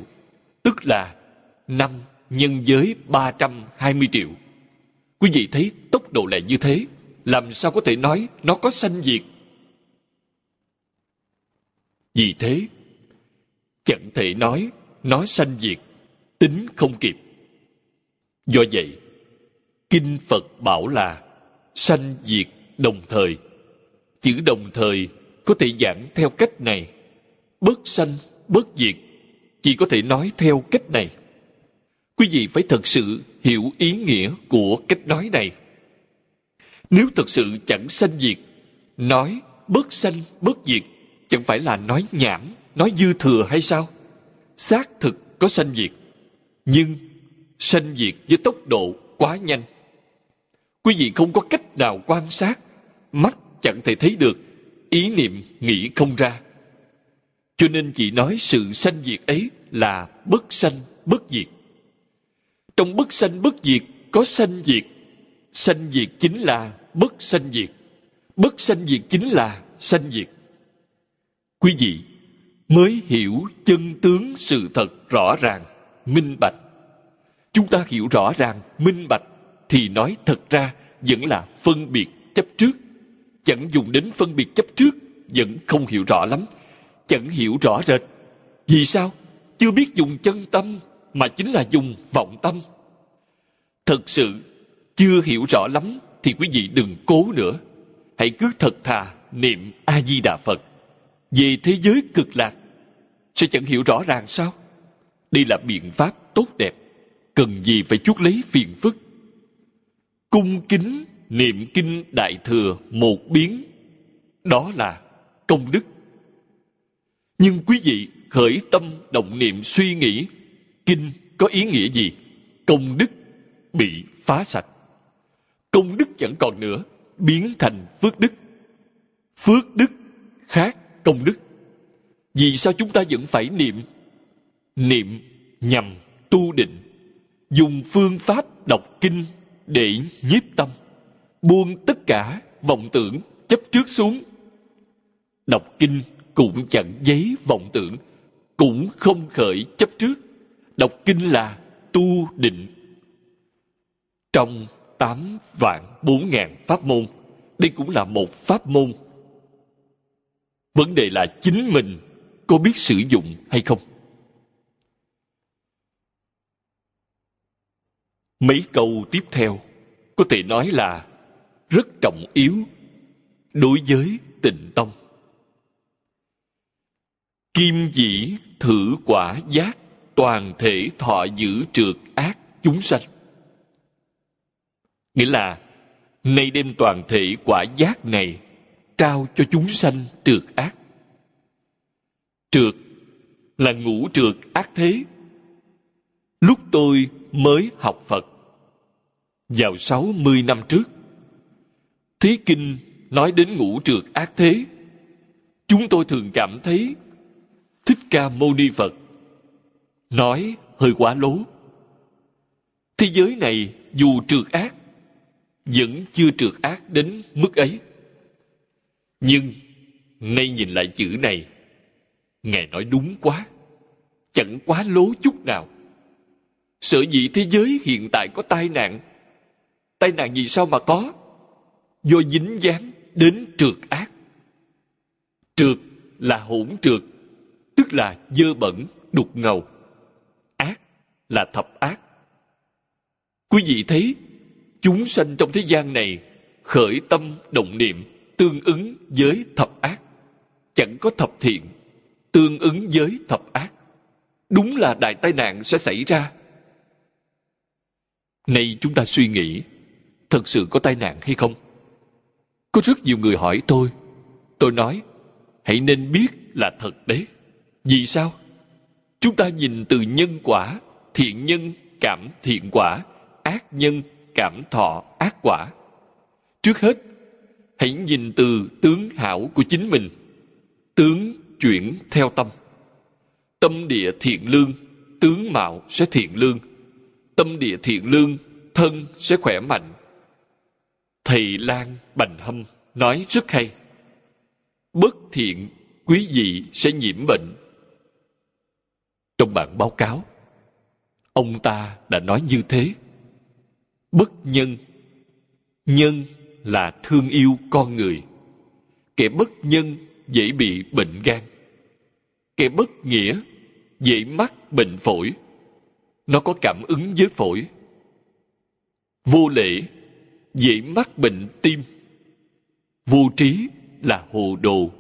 tức là năm nhân với ba trăm hai mươi triệu. Quý vị thấy tốc độ lại như thế, làm sao có thể nói nó có sanh diệt? Vì thế, chẳng thể nói nó sanh diệt, tính không kịp. Do vậy, kinh phật bảo là sanh diệt đồng thời. Chữ đồng thời có thể giảng theo cách này. Bất sanh bất diệt, chỉ có thể nói theo cách này. Quý vị phải thật sự hiểu ý nghĩa của cách nói này. Nếu thật sự chẳng sanh diệt, nói bất sanh bất diệt chẳng phải là nói nhảm, nói dư thừa hay sao? Xác thực có sanh diệt, nhưng sanh diệt với tốc độ quá nhanh. Quý vị không có cách nào quan sát mắt chẳng thể thấy được, ý niệm nghĩ không ra. Cho nên chỉ nói sự sanh diệt ấy là bất sanh, bất diệt. Trong bất sanh, bất diệt có sanh diệt. Sanh diệt chính là bất sanh diệt. Bất sanh diệt chính là sanh diệt. Quý vị, mới hiểu chân tướng sự thật rõ ràng, minh bạch. Chúng ta hiểu rõ ràng, minh bạch thì nói thật ra vẫn là phân biệt chấp trước chẳng dùng đến phân biệt chấp trước, vẫn không hiểu rõ lắm, chẳng hiểu rõ rệt. Vì sao? Chưa biết dùng chân tâm, mà chính là dùng vọng tâm. Thật sự, chưa hiểu rõ lắm thì quý vị đừng cố nữa. Hãy cứ thật thà niệm a di đà phật. Về thế giới cực lạc, sẽ chẳng hiểu rõ ràng sao? Đây là biện pháp tốt đẹp, cần gì phải chuốc lấy phiền phức? Cung kính niệm kinh đại thừa một biến. Đó là công đức. Nhưng quý vị khởi tâm động niệm suy nghĩ, kinh có ý nghĩa gì? Công đức bị phá sạch. Công đức chẳng còn nữa, biến thành phước đức. Phước đức khác công đức. Vì sao chúng ta vẫn phải niệm? Niệm nhằm tu định, dùng phương pháp đọc kinh để nhiếp tâm buông tất cả vọng tưởng, chấp trước xuống. Đọc kinh cũng chẳng giấy vọng tưởng, cũng không khởi chấp trước. Đọc kinh là tu định. Trong tám vạn bốn ngàn pháp môn, đây cũng là một pháp môn. Vấn đề là chính mình có biết sử dụng hay không? Mấy câu tiếp theo có thể nói là rất trọng yếu đối với tịnh tông. Kim dĩ thử quả giác toàn thể thọ giữ trượt ác chúng sanh. Nghĩa là, nay đem toàn thể quả giác này trao cho chúng sanh trượt ác. Trượt là ngũ trượt ác thế. Lúc tôi mới học phật, vào sáu mươi năm trước thí kinh nói đến ngũ trượt ác thế. Chúng tôi thường cảm thấy thích ca mâu ni phật nói hơi quá lố. Thế giới này dù trượt ác, vẫn chưa trượt ác đến mức ấy. Nhưng nay nhìn lại chữ này, ngài nói đúng quá, chẳng quá lố chút nào. Sở dĩ thế giới hiện tại có tai nạn. Tai nạn gì sao mà có? Do dính dáng đến trượt ác. Trượt là hỗn trượt, tức là dơ bẩn, đục ngầu. Ác là thập ác. Quý vị thấy, chúng sanh trong thế gian này khởi tâm động niệm tương ứng với thập ác. Chẳng có thập thiện, tương ứng với thập ác. Đúng là đại tai nạn sẽ xảy ra. Nay chúng ta suy nghĩ, thật sự có tai nạn hay không? Có rất nhiều người hỏi tôi. Tôi nói, hãy nên biết là thật đấy. Vì sao? Chúng ta nhìn từ nhân quả, thiện nhân cảm thiện quả, ác nhân cảm thọ ác quả. Trước hết, hãy nhìn từ tướng hảo của chính mình. Tướng chuyển theo tâm. Tâm địa thiện lương, tướng mạo sẽ thiện lương. Tâm địa thiện lương, thân sẽ khỏe mạnh thầy lan bành hâm nói rất hay. Bất thiện quý vị sẽ nhiễm bệnh. Trong bản báo cáo, ông ta đã nói như thế. Bất nhân nhân là thương yêu con người. Kẻ bất nhân dễ bị bệnh gan. Kẻ bất nghĩa dễ mắc bệnh phổi. Nó có cảm ứng với phổi. Vô lễ dễ mắc bệnh tim. Vô trí là hồ đồ,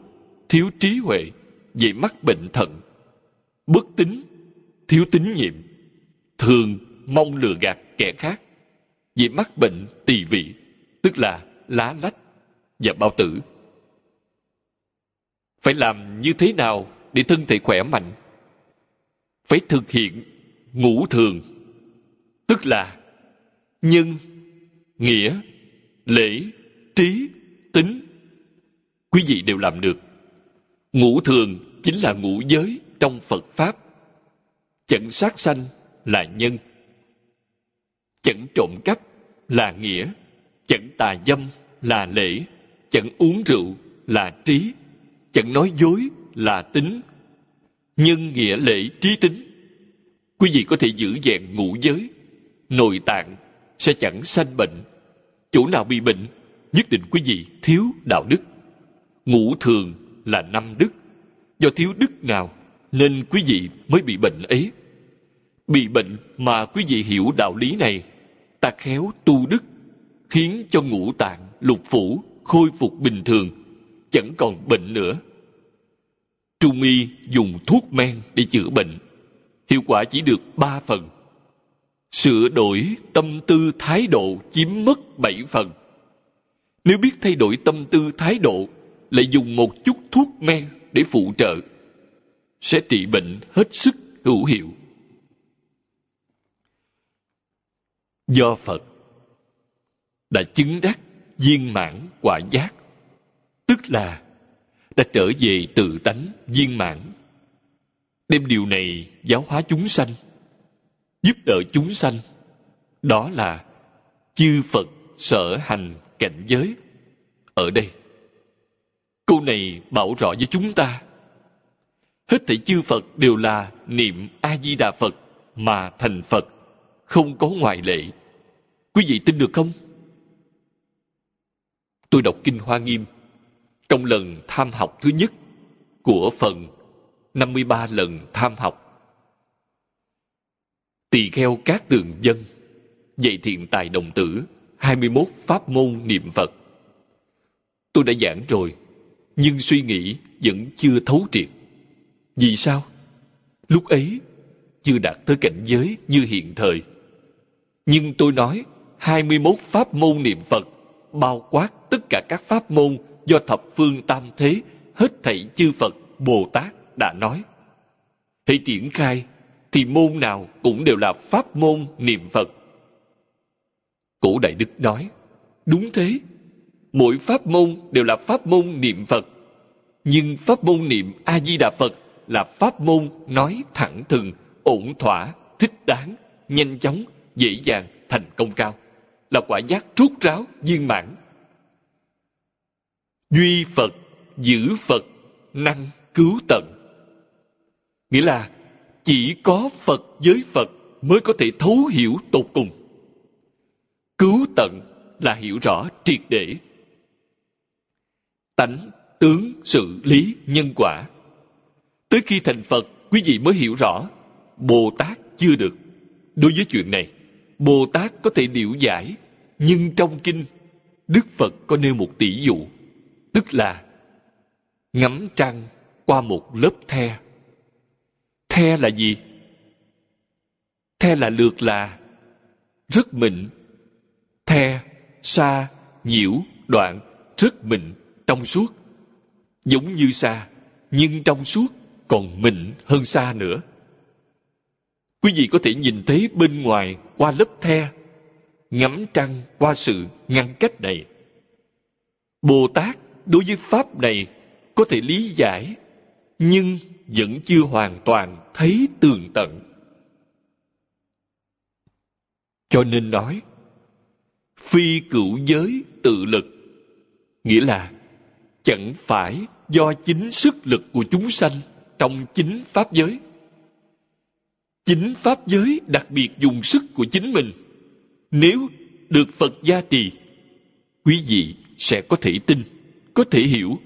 thiếu trí huệ, dễ mắc bệnh thận. Bất tín thiếu tín nhiệm. Thường mong lừa gạt kẻ khác, dễ mắc bệnh tỳ vị, tức là lá lách và bao tử. Phải làm như thế nào để thân thể khỏe mạnh? Phải thực hiện ngũ thường, tức là nhân nghĩa, lễ, trí, tính. Quý vị đều làm được. Ngũ thường chính là ngũ giới trong phật pháp. Chẳng sát sanh là nhân. Chẳng trộm cắp là nghĩa. Chẳng tà dâm là lễ. Chẳng uống rượu là trí. Chẳng nói dối là tính. Nhân nghĩa lễ trí tính. Quý vị có thể giữ vẹn ngũ giới, nội tạng sẽ chẳng sanh bệnh. Chỗ nào bị bệnh, nhất định quý vị thiếu đạo đức. Ngũ thường là năm đức. Do thiếu đức nào, nên quý vị mới bị bệnh ấy. Bị bệnh mà quý vị hiểu đạo lý này, ta khéo tu đức, khiến cho ngũ tạng lục phủ khôi phục bình thường, chẳng còn bệnh nữa. Trung y dùng thuốc men để chữa bệnh. Hiệu quả chỉ được ba phần sửa đổi tâm tư thái độ chiếm mất bảy phần. Nếu biết thay đổi tâm tư thái độ, lại dùng một chút thuốc men để phụ trợ, sẽ trị bệnh hết sức hữu hiệu. Do phật đã chứng đắc viên mãn quả giác, tức là đã trở về tự tánh viên mãn, đem điều này giáo hóa chúng sanh giúp đỡ chúng sanh. Đó là chư phật sở hành cảnh giới. Ở đây, câu này bảo rõ với chúng ta. Hết thảy chư phật đều là niệm a di đà phật mà thành phật, không có ngoại lệ. Quý vị tin được không? Tôi đọc kinh hoa nghiêm trong lần tham học thứ nhất của phần 53 lần tham học tỳ kheo các tường dân dạy thiện tài đồng tử 21 pháp môn niệm Phật. Tôi đã giảng rồi, nhưng suy nghĩ vẫn chưa thấu triệt. Vì sao? Lúc ấy, chưa đạt tới cảnh giới như hiện thời. Nhưng tôi nói, 21 pháp môn niệm Phật, bao quát tất cả các pháp môn do thập phương tam thế, hết thảy chư Phật, Bồ Tát đã nói. Hãy triển khai, thì môn nào cũng đều là pháp môn niệm Phật. Cổ Đại Đức nói, đúng thế, mỗi pháp môn đều là pháp môn niệm Phật. Nhưng pháp môn niệm A-di-đà Phật là pháp môn nói thẳng thừng, ổn thỏa, thích đáng, nhanh chóng, dễ dàng, thành công cao. Là quả giác rút ráo, viên mãn. Duy Phật, giữ Phật, năng cứu tận. Nghĩa là chỉ có Phật với Phật mới có thể thấu hiểu tột cùng. Cứu tận là hiểu rõ triệt để. Tánh, tướng, sự, lý, nhân quả. Tới khi thành Phật, quý vị mới hiểu rõ. Bồ Tát chưa được. Đối với chuyện này, Bồ Tát có thể điệu giải, nhưng trong kinh, Đức Phật có nêu một tỷ dụ, tức là ngắm trăng qua một lớp the. The là gì? The là lượt là rất mịn, the, sa, nhiễu, đoạn, rất mịn, trong suốt. Giống như sa, nhưng trong suốt còn mịn hơn sa nữa. Quý vị có thể nhìn thấy bên ngoài qua lớp the, ngắm trăng qua sự ngăn cách này. Bồ Tát đối với Pháp này có thể lý giải, nhưng vẫn chưa hoàn toàn thấy tường tận. Cho nên nói, phi cửu giới tự lực, nghĩa là chẳng phải do chính sức lực của chúng sanh trong chính pháp giới. Chính pháp giới đặc biệt dùng sức của chính mình. Nếu được Phật gia trì, quý vị sẽ có thể tin, có thể hiểu.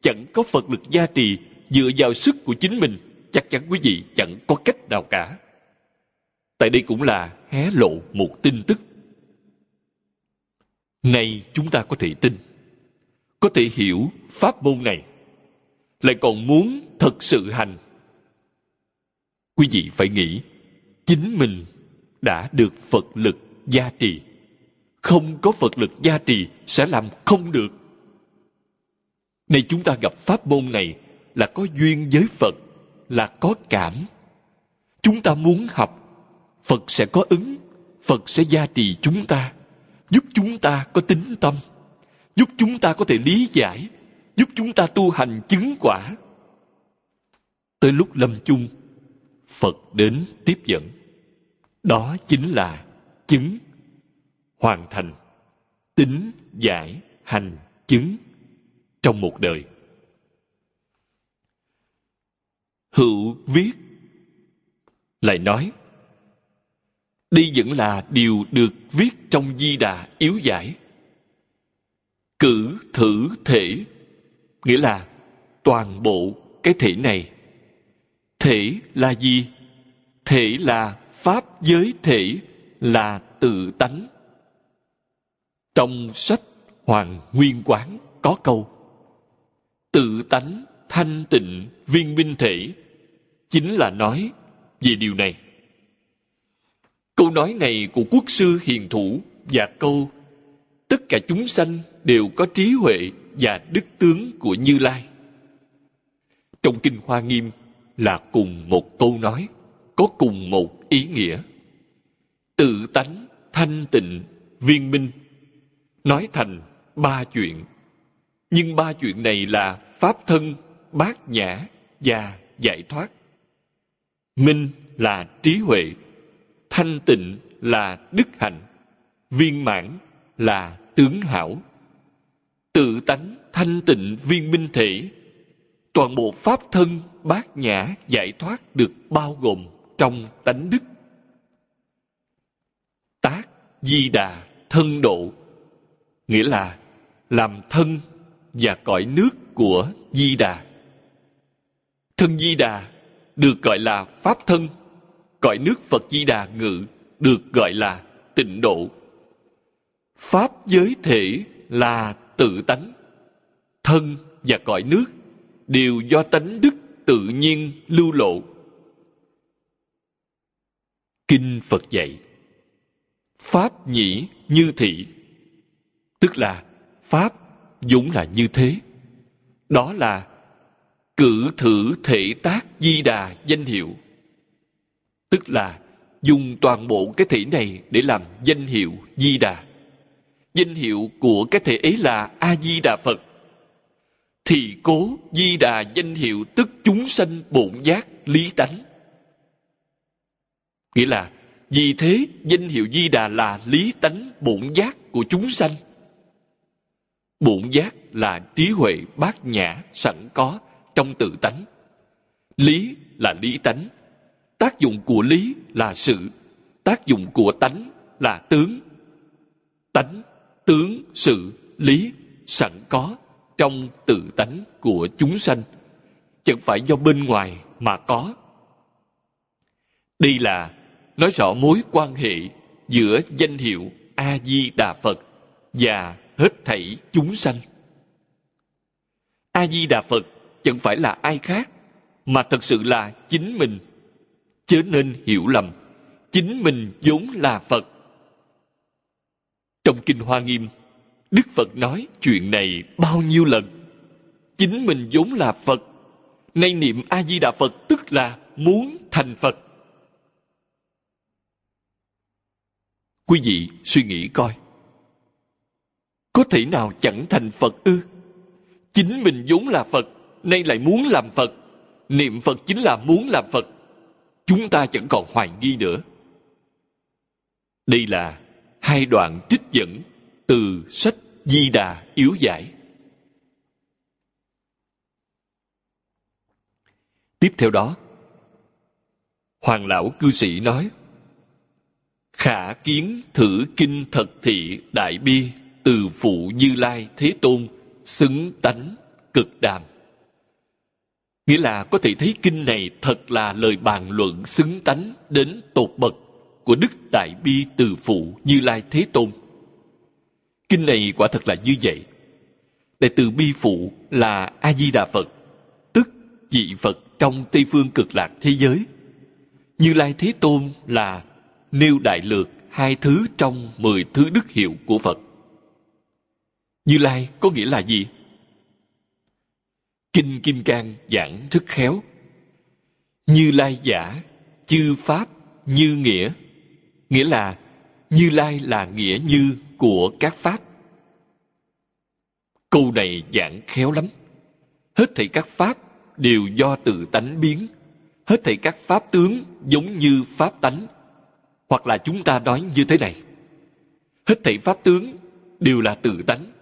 Chẳng có Phật lực gia trì dựa vào sức của chính mình, chắc chắn quý vị chẳng có cách nào cả. Tại đây cũng là hé lộ một tin tức. Này chúng ta có thể tin, có thể hiểu pháp môn này, lại còn muốn thật sự hành. Quý vị phải nghĩ, chính mình đã được Phật lực gia trì. Không có Phật lực gia trì sẽ làm không được. Này chúng ta gặp pháp môn này là có duyên với Phật, là có cảm. Chúng ta muốn học, Phật sẽ có ứng, Phật sẽ gia trì chúng ta, giúp chúng ta có tính tâm, giúp chúng ta có thể lý giải, giúp chúng ta tu hành chứng quả. Tới lúc lâm chung, Phật đến tiếp dẫn. Đó chính là chứng, hoàn thành, tính, giải, hành, chứng trong một đời. Hữu viết. Lại nói đây vẫn là điều được viết trong di đà yếu giải. Cử thử thể, nghĩa là toàn bộ cái thể này. Thể là gì? Thể là pháp giới thể, là tự tánh. Trong sách hoàng nguyên quán có câu, tự tánh thanh tịnh viên minh thể chính là nói về điều này. Câu nói này của quốc sư hiền thủ và câu tất cả chúng sanh đều có trí huệ và đức tướng của Như Lai. Trong Kinh Hoa Nghiêm là cùng một câu nói, có cùng một ý nghĩa. Tự tánh, thanh tịnh, viên minh, nói thành ba chuyện. Nhưng ba chuyện này là pháp thân, bát nhã và giải thoát. Minh là trí huệ, thanh tịnh là đức hạnh, viên mãn là tướng hảo. Tự tánh thanh tịnh viên minh thể toàn bộ pháp thân bát nhã giải thoát được bao gồm trong tánh đức tác di đà thân độ nghĩa là làm thân và cõi nước của di đà thân di đà được gọi là pháp thân, cõi nước phật di đà ngự được gọi là tịnh độ. Pháp giới thể là tự tánh, thân và cõi nước đều do tánh đức tự nhiên lưu lộ. Kinh phật dạy, pháp nhĩ như thị, tức là pháp vốn là như thế, đó là cử thử thể tác di đà danh hiệu. Tức là, dùng toàn bộ cái thể này để làm danh hiệu di đà. Danh hiệu của cái thể ấy là a di đà phật thì cố di đà danh hiệu tức chúng sanh bổn giác lý tánh. Nghĩa là, vì thế danh hiệu di đà là lý tánh bổn giác của chúng sanh. Bổn giác là trí huệ bát nhã sẵn có trong tự tánh. Lý là lý tánh, tác dụng của lý là sự, tác dụng của tánh là tướng. Tánh, tướng, sự, lý, sẵn có trong tự tánh của chúng sanh, chẳng phải do bên ngoài mà có. Đây là, nói rõ mối quan hệ giữa danh hiệu a di đà phật và hết thảy chúng sanh. A di đà phật chẳng phải là ai khác, mà thật sự là chính mình. Chớ nên hiểu lầm, chính mình vốn là phật. Trong kinh hoa nghiêm, đức phật nói chuyện này bao nhiêu lần? Chính mình vốn là phật, nay niệm a di đà phật tức là muốn thành phật. Quý vị suy nghĩ coi, có thể nào chẳng thành phật ư? Chính mình vốn là phật nay lại muốn làm phật. Niệm phật chính là muốn làm phật. Chúng ta chẳng còn hoài nghi nữa. Đây là hai đoạn trích dẫn từ sách di đà yếu giải. Tiếp theo đó, hoàng lão cư sĩ nói, khả kiến thử kinh thật thị đại bi, từ phụ như lai thế tôn xứng tánh cực đàm nghĩa là có thể thấy kinh này thật là lời bàn luận xứng tánh đến tột bậc của đức đại bi từ phụ như lai thế tôn. Kinh này quả thật là như vậy. Đại từ bi phụ là a di đà phật, tức vị phật trong tây phương cực lạc thế giới. Như lai thế tôn là nêu đại lược hai thứ trong mười thứ đức hiệu của phật. Như lai có nghĩa là gì? Kinh kim cang giảng rất khéo. Như lai giả, chư pháp, như nghĩa. Nghĩa là, như lai là nghĩa như của các pháp. Câu này giảng khéo lắm. Hết thảy các pháp đều do tự tánh biến. Hết thảy các pháp tướng giống như pháp tánh. Hoặc là chúng ta nói như thế này. Hết thảy pháp tướng đều là tự tánh.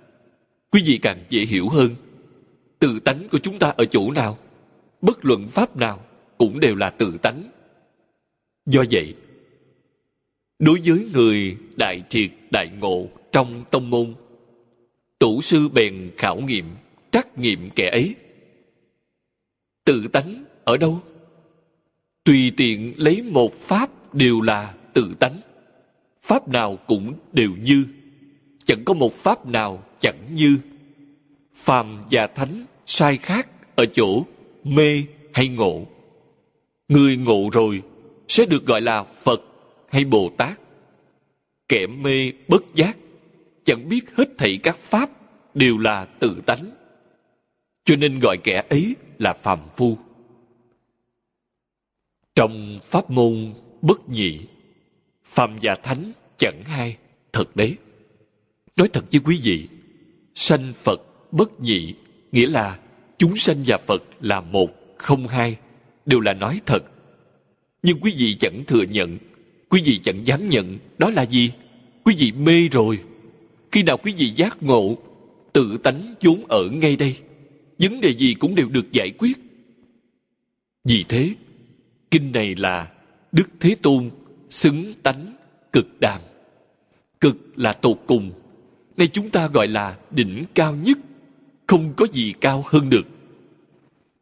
Quý vị càng dễ hiểu hơn tự tánh của chúng ta ở chỗ nào? Bất luận pháp nào cũng đều là tự tánh. Do vậy, đối với người đại triệt, đại ngộ trong tông môn, tổ sư bèn khảo nghiệm, trắc nghiệm kẻ ấy. Tự tánh ở đâu? Tùy tiện lấy một pháp đều là tự tánh. Pháp nào cũng đều như, chẳng có một pháp nào chẳng như. Phàm và thánh sai khác ở chỗ mê hay ngộ. Người ngộ rồi sẽ được gọi là phật hay bồ tát. Kẻ mê bất giác, chẳng biết hết thảy các pháp đều là tự tánh. Cho nên gọi kẻ ấy là phàm phu. Trong pháp môn bất nhị, phàm và thánh chẳng hai thật đấy. Nói thật với quý vị, sanh phật bất nhị nghĩa là chúng sanh và phật là một, không hai, đều là nói thật. Nhưng quý vị chẳng thừa nhận, quý vị chẳng dám nhận đó là gì? Quý vị mê rồi. Khi nào quý vị giác ngộ, tự tánh vốn ở ngay đây. Vấn đề gì cũng đều được giải quyết. Vì thế, kinh này là đức thế tôn xứng tánh cực đàm. Cực là tột cùng. Nay chúng ta gọi là đỉnh cao nhất không có gì cao hơn được.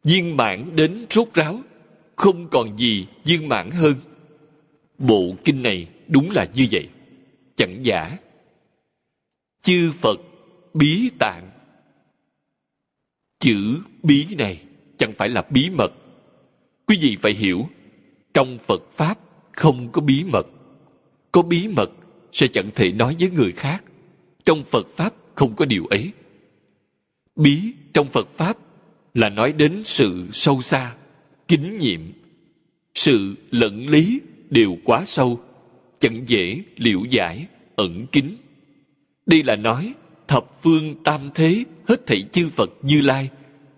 Viên mãn đến rốt ráo, không còn gì viên mãn hơn. Bộ kinh này đúng là như vậy, chẳng giả. Chư phật bí tạng. Chữ bí này chẳng phải là bí mật. Quý vị phải hiểu, trong phật pháp không có bí mật. Có bí mật sẽ chẳng thể nói với người khác. Trong phật pháp không có điều ấy bí trong phật pháp là nói đến sự sâu xa, kính nhiệm. Sự lẫn lý đều quá sâu, chẳng dễ liễu giải, ẩn kín. Đây là nói, thập phương tam thế hết thảy chư phật như lai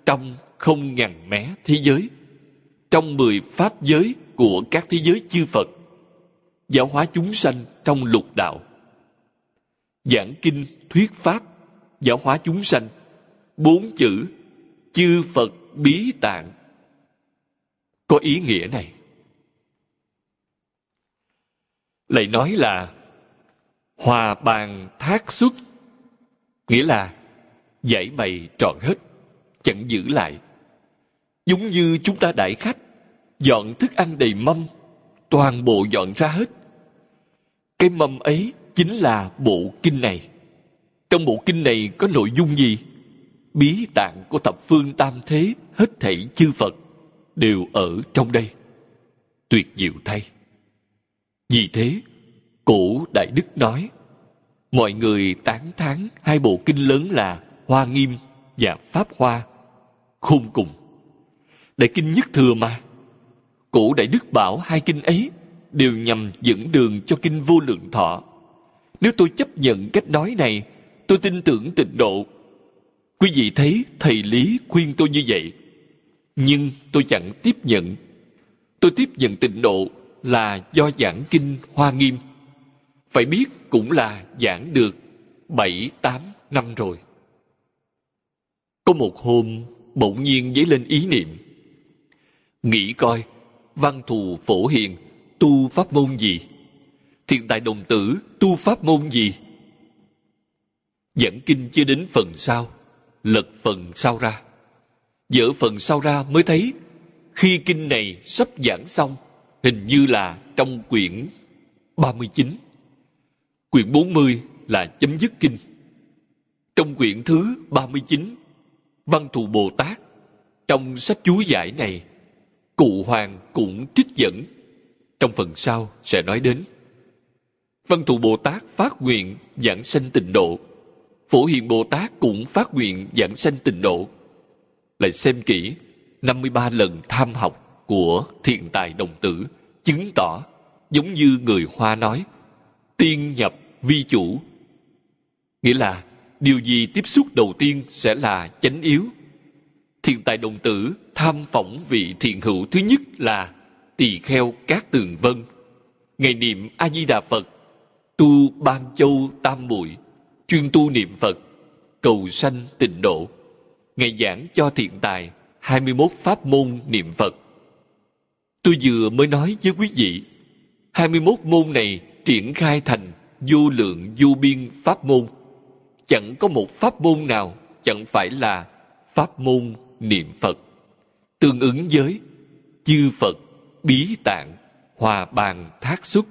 trong không ngàn mé thế giới, trong mười pháp giới của các thế giới chư phật, giáo hóa chúng sanh trong lục đạo. Giảng kinh thuyết pháp, giáo hóa chúng sanh bốn chữ, chư phật bí tạng. Có ý nghĩa này. Lại nói là hòa bàn thác xuất, nghĩa là giải bày trọn hết, chẳng giữ lại. Giống như chúng ta đại khách, dọn thức ăn đầy mâm, toàn bộ dọn ra hết. Cái mâm ấy chính là bộ kinh này. Trong bộ kinh này có nội dung gì? Bí tạng của thập phương tam thế hết thảy chư phật đều ở trong đây. Tuyệt diệu thay. Vì thế, cổ đại đức nói, mọi người tán thán hai bộ kinh lớn là hoa nghiêm và pháp hoa, khôn cùng. Đại kinh nhất thừa mà. Cổ đại đức bảo hai kinh ấy đều nhằm dẫn đường cho kinh vô lượng thọ. Nếu tôi chấp nhận cách nói này, tôi tin tưởng tịnh độ quý vị thấy thầy lý khuyên tôi như vậy, nhưng tôi chẳng tiếp nhận. Tôi tiếp nhận tịnh độ là do giảng kinh hoa nghiêm. Phải biết cũng là giảng được bảy, tám năm rồi. Có một hôm, bỗng nhiên dấy lên ý niệm. Nghĩ coi, văn thù phổ hiền, tu pháp môn gì? Thiện tài đồng tử tu pháp môn gì? Giảng kinh chưa đến phần sau lật phần sau ra. Dở phần sau ra mới thấy, khi kinh này sắp giảng xong, hình như là trong quyển 39 quyển 40 là chấm dứt kinh. Trong quyển thứ 39 văn thù bồ tát, trong sách chú giải này, cụ hoàng cũng trích dẫn. Trong phần sau sẽ nói đến, văn thù bồ tát phát nguyện giảng sanh tịnh độ phổ hiền bồ tát cũng phát nguyện giảng sanh tịnh độ. Lại xem kỹ 53 lần tham học của thiện tài đồng tử chứng tỏ giống như người hoa nói, tiên nhập vi chủ. Nghĩa là điều gì tiếp xúc đầu tiên sẽ là chánh yếu. Thiện tài đồng tử tham phỏng vị thiện hữu thứ nhất là tỳ kheo cát tường vân. Ngày niệm a di đà phật, tu ban châu tam muội chuyên tu niệm phật, cầu sanh tịnh độ. Ngày giảng cho thiện tài 21 pháp môn niệm phật. Tôi vừa mới nói với quý vị 21 môn này triển khai thành vô lượng vô biên pháp môn. Chẳng có một pháp môn nào chẳng phải là pháp môn niệm phật. Tương ứng với chư phật, bí tạng, hòa bàn, thác xuất.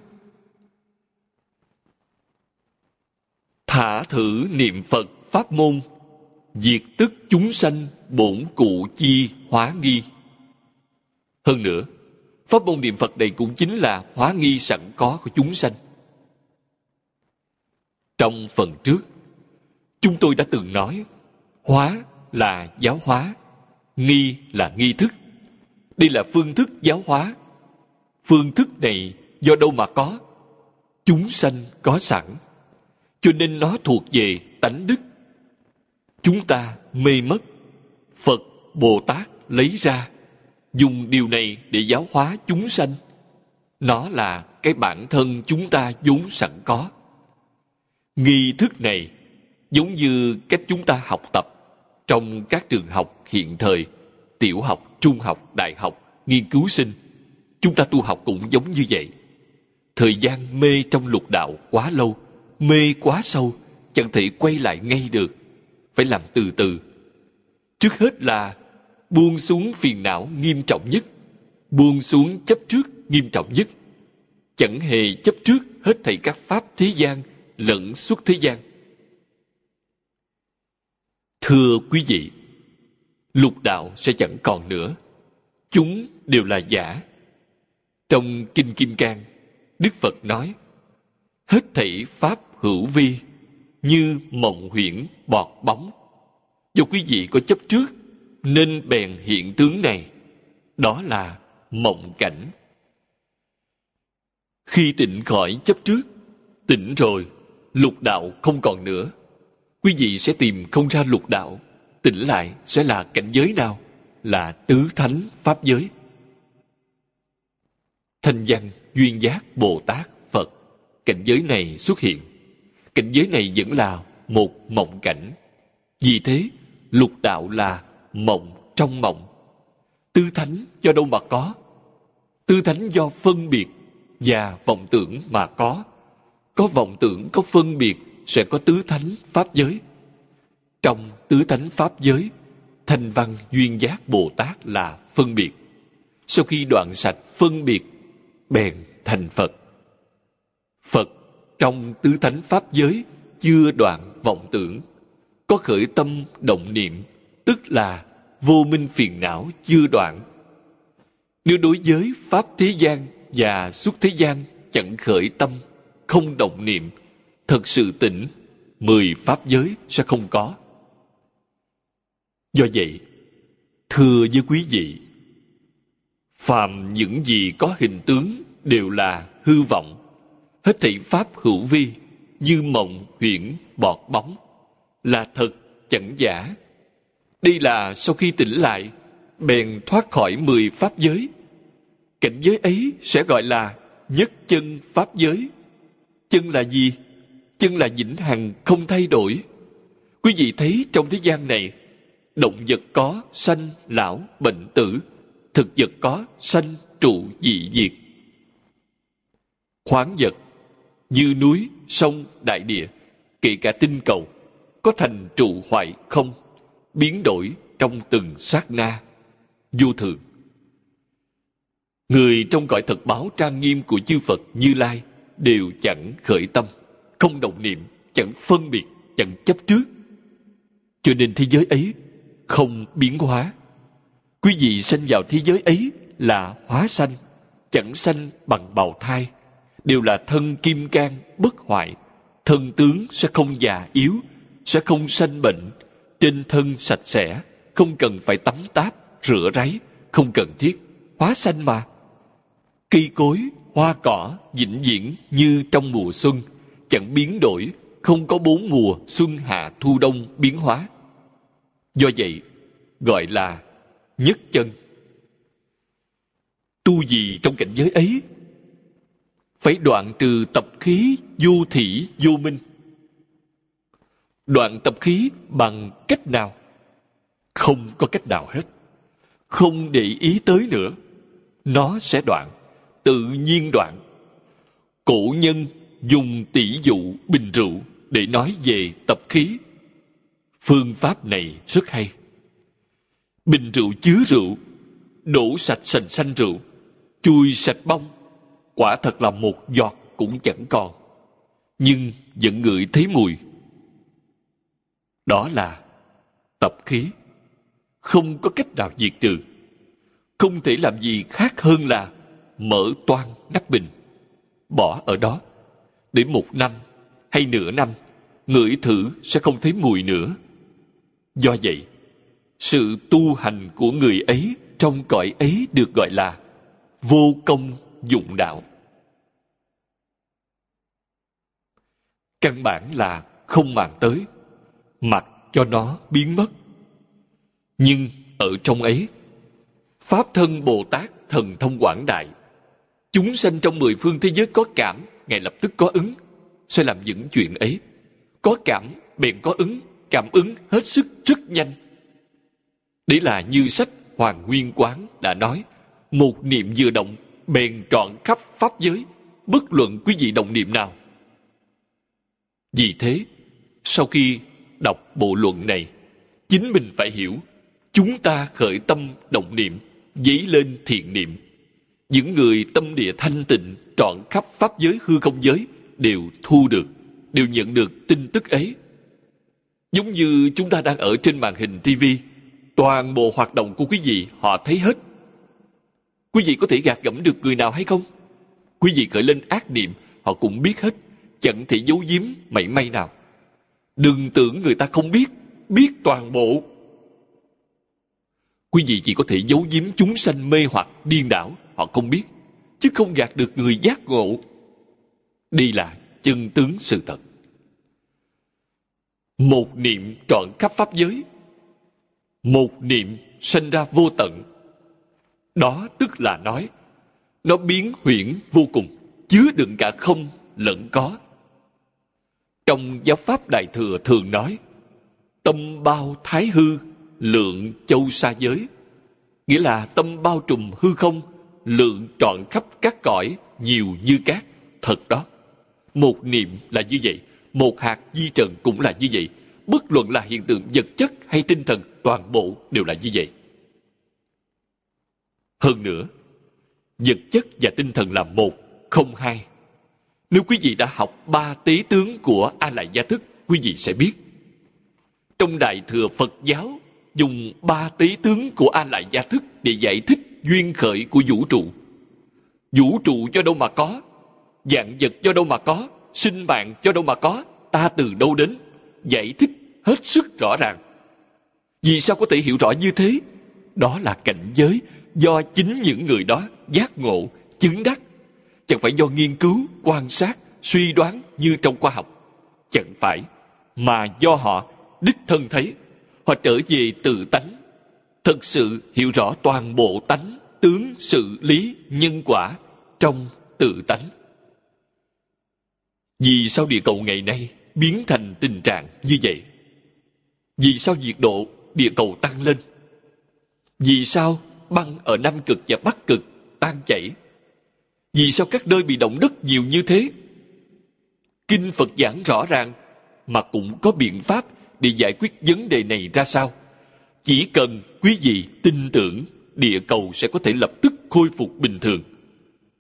Thả thử niệm phật pháp môn, diệt tức chúng sanh bổn cụ chi hóa nghi. Hơn nữa, pháp môn niệm phật này cũng chính là hóa nghi sẵn có của chúng sanh. Trong phần trước, chúng tôi đã từng nói, hóa là giáo hóa, nghi là nghi thức. Đây là phương thức giáo hóa. Phương thức này do đâu mà có? Chúng sanh có sẵn cho nên nó thuộc về tánh đức. Chúng ta mê mất. Phật, bồ tát lấy ra, dùng điều này để giáo hóa chúng sanh. Nó là cái bản thân chúng ta vốn sẵn có. Nghi thức này giống như cách chúng ta học tập trong các trường học hiện thời, tiểu học, trung học, đại học, nghiên cứu sinh. Chúng ta tu học cũng giống như vậy. Thời gian mê trong lục đạo quá lâu mê quá sâu, chẳng thể quay lại ngay được. Phải làm từ từ. Trước hết là buông xuống phiền não nghiêm trọng nhất. Buông xuống chấp trước nghiêm trọng nhất. Chẳng hề chấp trước hết thảy các pháp thế gian lẫn suốt thế gian. Thưa quý vị, lục đạo sẽ chẳng còn nữa. Chúng đều là giả. Trong kinh kim cang, đức phật nói, hết thảy pháp hữu vi như mộng huyễn bọt bóng. Do quý vị có chấp trước, nên bèn hiện tướng này, đó là mộng cảnh. Khi tỉnh khỏi chấp trước, tỉnh rồi, lục đạo không còn nữa. Quý vị sẽ tìm không ra lục đạo, tỉnh lại sẽ là cảnh giới nào? Là tứ thánh pháp giới. Thanh văn duyên giác bồ tát phật, cảnh giới này xuất hiện cảnh giới này vẫn là một mộng cảnh. Vì thế, lục đạo là mộng trong mộng. Tư thánh do đâu mà có? Tư thánh do phân biệt và vọng tưởng mà có. Có vọng tưởng, có phân biệt, sẽ có tứ thánh pháp giới. Trong tứ thánh pháp giới, thanh văn duyên giác bồ tát là phân biệt. Sau khi đoạn sạch phân biệt, bèn thành phật. Phật trong tứ thánh pháp giới, chưa đoạn vọng tưởng, có khởi tâm động niệm, tức là vô minh phiền não chưa đoạn. Nếu đối với pháp thế gian và xuất thế gian chẳng khởi tâm, không động niệm, thật sự tỉnh, mười pháp giới sẽ không có. Do vậy, thưa với quý vị, phàm những gì có hình tướng đều là hư vọng hết thảy pháp hữu vi như mộng huyễn bọt bóng, là thật chẳng giả. Đây là sau khi tỉnh lại, bèn thoát khỏi mười pháp giới. Cảnh giới ấy sẽ gọi là nhất chân pháp giới. Chân là gì? Chân là vĩnh hằng không thay đổi. Quý vị thấy trong thế gian này, động vật có sanh, lão, bệnh tử, thực vật có sanh, trụ, dị, diệt. Khoáng vật như núi, sông, đại địa, kể cả tinh cầu, có thành trụ hoại không, biến đổi trong từng sát na. Vô thường. Người trong cõi thật báo trang nghiêm của chư phật như lai đều chẳng khởi tâm, không động niệm, chẳng phân biệt, chẳng chấp trước. Cho nên thế giới ấy không biến hóa. Quý vị sanh vào thế giới ấy là hóa sanh, chẳng sanh bằng bào thai đều là thân kim cang bất hoại. Thân tướng sẽ không già yếu, sẽ không sanh bệnh. Trên thân sạch sẽ, không cần phải tắm táp, rửa ráy, không cần thiết, hóa sanh mà. Cây cối, hoa cỏ, vĩnh viễn như trong mùa xuân, chẳng biến đổi, không có bốn mùa xuân hạ thu đông biến hóa. Do vậy, gọi là nhất chân. Tu gì trong cảnh giới ấy phải đoạn trừ tập khí du thị vô minh. Đoạn tập khí bằng cách nào? Không có cách nào hết. Không để ý tới nữa. Nó sẽ đoạn, tự nhiên đoạn. Cổ nhân dùng tỷ dụ bình rượu để nói về tập khí. Phương pháp này rất hay. Bình rượu chứa rượu, đổ sạch sành xanh rượu, chui sạch bông quả thật là một giọt cũng chẳng còn. Nhưng vẫn ngửi thấy mùi. Đó là tập khí. Không có cách nào diệt trừ. Không thể làm gì khác hơn là mở toan nắp bình. Bỏ ở đó. Để một năm hay nửa năm, ngửi thử sẽ không thấy mùi nữa. Do vậy, sự tu hành của người ấy trong cõi ấy được gọi là vô công dụng đạo. Căn bản là không màng tới mặc cho nó biến mất nhưng ở trong ấy pháp thân bồ tát thần thông quảng đại chúng sanh trong mười phương thế giới có cảm ngay lập tức có ứng sẽ làm những chuyện ấy có cảm bèn có ứng, cảm ứng hết sức rất nhanh. Đấy là như sách Hoàng Nguyên Quán đã nói, một niệm vừa động, bèn trọn khắp pháp giới, bất luận quý vị đồng niệm nào. Vì thế, sau khi đọc bộ luận này, chính mình phải hiểu, chúng ta khởi tâm động niệm, dấy lên thiện niệm. Những người tâm địa thanh tịnh trọn khắp pháp giới hư không giới đều thu được, đều nhận được tin tức ấy. Giống như chúng ta đang ở trên màn hình TV, toàn bộ hoạt động của quý vị họ thấy hết. Quý vị có thể gạt gẫm được người nào hay không? Quý vị khởi lên ác niệm, họ cũng biết hết, chẳng thể giấu giếm mảy may nào. Đừng tưởng người ta không biết, biết toàn bộ. Quý vị chỉ có thể giấu giếm chúng sanh mê hoặc điên đảo, họ không biết, chứ không gạt được người giác ngộ. Đây là chân tướng sự thật. Một niệm trọn khắp pháp giới. Một niệm sinh ra vô tận. Đó tức là nói, nó biến huyễn vô cùng, chứa đựng cả không lẫn có. Trong giáo pháp Đại Thừa thường nói, tâm bao thái hư, lượng châu xa giới. Nghĩa là tâm bao trùm hư không, lượng trọn khắp các cõi, nhiều như cát. Thật đó. Một niệm là như vậy, một hạt di trần cũng là như vậy. Bất luận là hiện tượng vật chất hay tinh thần, toàn bộ đều là như vậy. Hơn nữa, vật chất và tinh thần là một, không hai. Nếu quý vị đã học ba tế tướng của A Lại Gia Thức, quý vị sẽ biết. Trong Đại Thừa Phật giáo, dùng ba tế tướng của A Lại Gia Thức để giải thích duyên khởi của vũ trụ. Vũ trụ do đâu mà có? Dạng vật do đâu mà có? Sinh mạng do đâu mà có? Ta từ đâu đến? Giải thích hết sức rõ ràng. Vì sao có thể hiểu rõ như thế? Đó là cảnh giới do chính những người đó giác ngộ, chứng đắc chẳng phải do nghiên cứu, quan sát, suy đoán như trong khoa học. Chẳng phải, mà do họ đích thân thấy, họ trở về tự tánh, thật sự hiểu rõ toàn bộ tánh, tướng, sự, lý, nhân quả trong tự tánh. Vì sao địa cầu ngày nay biến thành tình trạng như vậy? Vì sao nhiệt độ địa cầu tăng lên? Vì sao băng ở Nam Cực và Bắc Cực tan chảy vì sao các nơi bị động đất nhiều như thế? Kinh Phật giảng rõ ràng, mà cũng có biện pháp để giải quyết vấn đề này ra sao? Chỉ cần quý vị tin tưởng, địa cầu sẽ có thể lập tức khôi phục bình thường.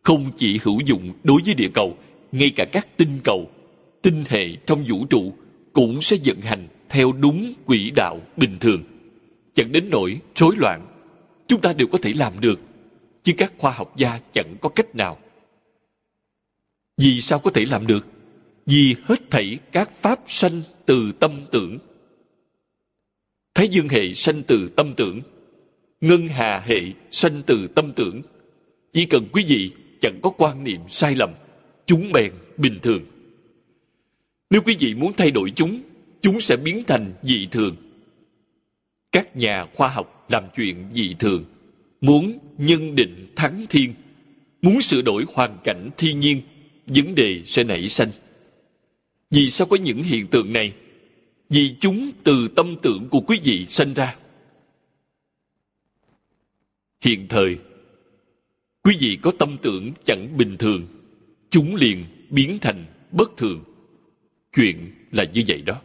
Không chỉ hữu dụng đối với địa cầu, ngay cả các tinh cầu, tinh hệ trong vũ trụ cũng sẽ vận hành theo đúng quỹ đạo bình thường. Chẳng đến nỗi rối loạn, chúng ta đều có thể làm được chứ các khoa học gia chẳng có cách nào. Vì sao có thể làm được? Vì hết thảy các pháp sanh từ tâm tưởng. Thái dương hệ sanh từ tâm tưởng. Ngân hà hệ sanh từ tâm tưởng. Chỉ cần quý vị chẳng có quan niệm sai lầm, chúng bèn bình thường. Nếu quý vị muốn thay đổi chúng, chúng sẽ biến thành dị thường. Các nhà khoa học làm chuyện dị thường muốn nhân định thắng thiên, muốn sửa đổi hoàn cảnh thiên nhiên, vấn đề sẽ nảy sanh. Vì sao có những hiện tượng này? Vì chúng từ tâm tưởng của quý vị sanh ra. Hiện thời, quý vị có tâm tưởng chẳng bình thường, chúng liền biến thành bất thường. Chuyện là như vậy đó.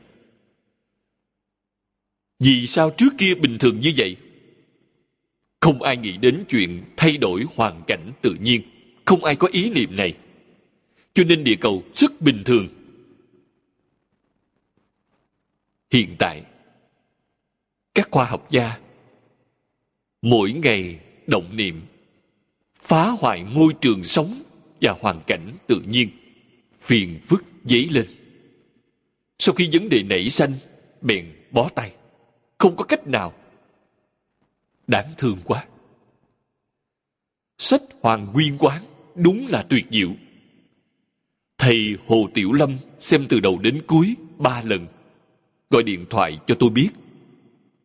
Vì sao trước kia bình thường như vậy? Không ai nghĩ đến chuyện thay đổi hoàn cảnh tự nhiên. Không ai có ý niệm này. Cho nên địa cầu rất bình thường. Hiện tại, các khoa học gia mỗi ngày động niệm phá hoại môi trường sống và hoàn cảnh tự nhiên phiền phức dấy lên sau khi vấn đề nảy sanh bèn bó tay không có cách nào Đáng thương quá. Sách Hoàng Nguyên Quán đúng là tuyệt diệu. Thầy Hồ Tiểu Lâm xem từ đầu đến cuối ba lần. Gọi điện thoại cho tôi biết.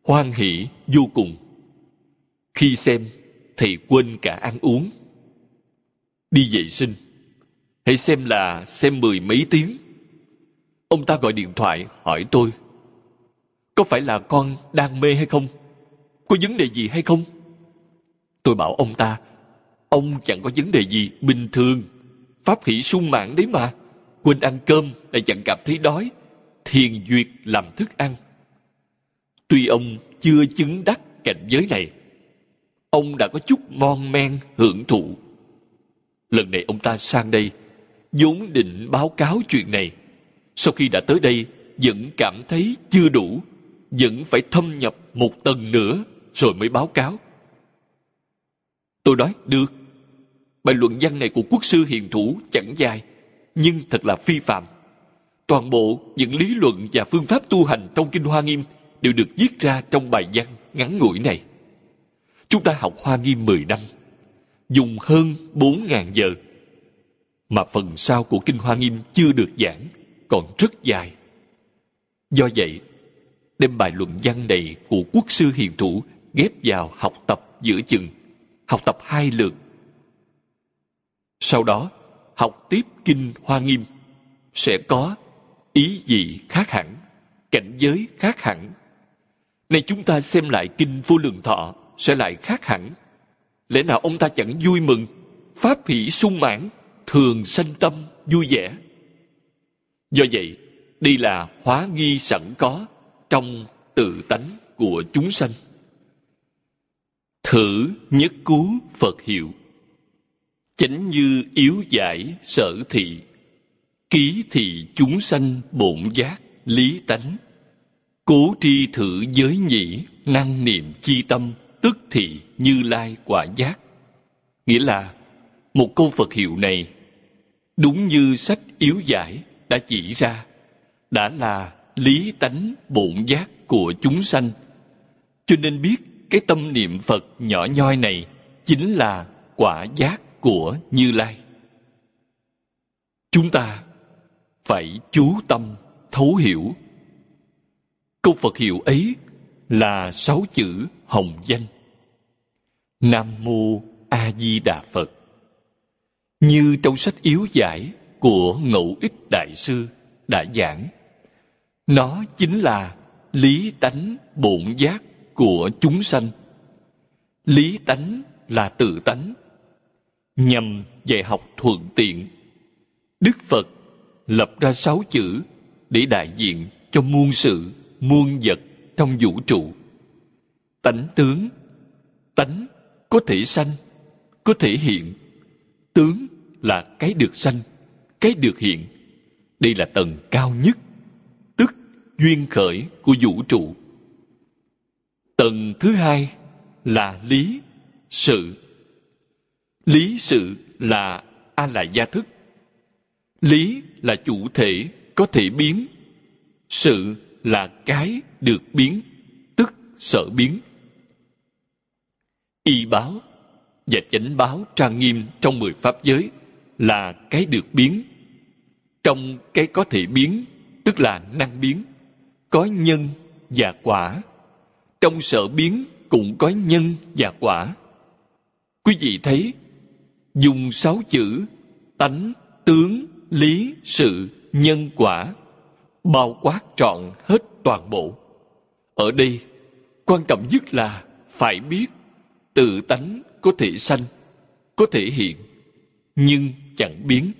Hoan hỷ vô cùng. Khi xem, thầy quên cả ăn uống. Đi vệ sinh. Hãy xem là xem mười mấy tiếng. ông ta gọi điện thoại hỏi tôi có phải là con đang mê hay không có vấn đề gì hay không? Tôi bảo ông ta, ông chẳng có vấn đề gì bình thường. Pháp hỷ sung mãn đấy mà. Quên ăn cơm lại chẳng cảm thấy đói. Thiền duyệt làm thức ăn. Tuy ông chưa chứng đắc cảnh giới này, ông đã có chút mon men hưởng thụ. Lần này ông ta sang đây, vốn định báo cáo chuyện này. Sau khi đã tới đây, vẫn cảm thấy chưa đủ, vẫn phải thâm nhập một tầng nữa rồi mới báo cáo. Tôi nói, được, bài luận văn này của quốc sư hiền thủ chẳng dài, nhưng thật là phi phạm. Toàn bộ những lý luận và phương pháp tu hành trong kinh hoa nghiêm đều được viết ra trong bài văn ngắn ngủi này. Chúng ta học hoa nghiêm 10 năm, dùng hơn 4.000 giờ, mà phần sau của kinh hoa nghiêm chưa được giảng, còn rất dài. Do vậy, đem bài luận văn này của quốc sư hiền thủ ghép vào học tập giữa chừng, học tập hai lượt. Sau đó, học tiếp kinh hoa nghiêm, sẽ có ý gì khác hẳn, cảnh giới khác hẳn. Nay chúng ta xem lại kinh vô lượng thọ sẽ lại khác hẳn. Lẽ nào ông ta chẳng vui mừng, pháp hỷ sung mãn, thường sanh tâm, vui vẻ? Do vậy, đây là hóa nghi sẵn có trong tự tánh của chúng sanh thử nhất cú phật hiệu. Chánh như yếu giải sở thị. Ký thị chúng sanh bổn giác lý tánh. Cố tri thử giới nhĩ, năng niệm chi tâm, tức thị như lai quả giác. Nghĩa là, một câu phật hiệu này, đúng như sách yếu giải đã chỉ ra, đã là lý tánh bổn giác của chúng sanh. Cho nên biết cái tâm niệm phật nhỏ nhoi này chính là quả giác của như lai. Chúng ta phải chú tâm, thấu hiểu. Câu phật hiệu ấy là sáu chữ hồng danh. Nam mô a di đà phật. Như trong sách yếu giải của ngẫu ích đại sư đã giảng, nó chính là lý tánh bổn giác của chúng sanh. Lý tánh là tự tánh, nhằm dạy học thuận tiện. Đức phật lập ra sáu chữ để đại diện cho muôn sự, muôn vật trong vũ trụ. Tánh tướng, tánh có thể sanh, có thể hiện. Tướng là cái được sanh, cái được hiện. Đây là tầng cao nhất, tức duyên khởi của vũ trụ tầng thứ hai là lý sự. Lý sự là a la gia thức lý là chủ thể có thể biến. Sự là cái được biến, tức sở biến. Y báo và chánh báo trang nghiêm trong mười pháp giới là cái được biến. Trong cái có thể biến, tức là năng biến, có nhân và quả trong sở biến cũng có nhân và quả. Quý vị thấy, dùng sáu chữ, tánh, tướng, lý, sự, nhân, quả, bao quát trọn hết toàn bộ. Ở đây, quan trọng nhất là phải biết tự tánh có thể sanh, có thể hiện, nhưng chẳng biến.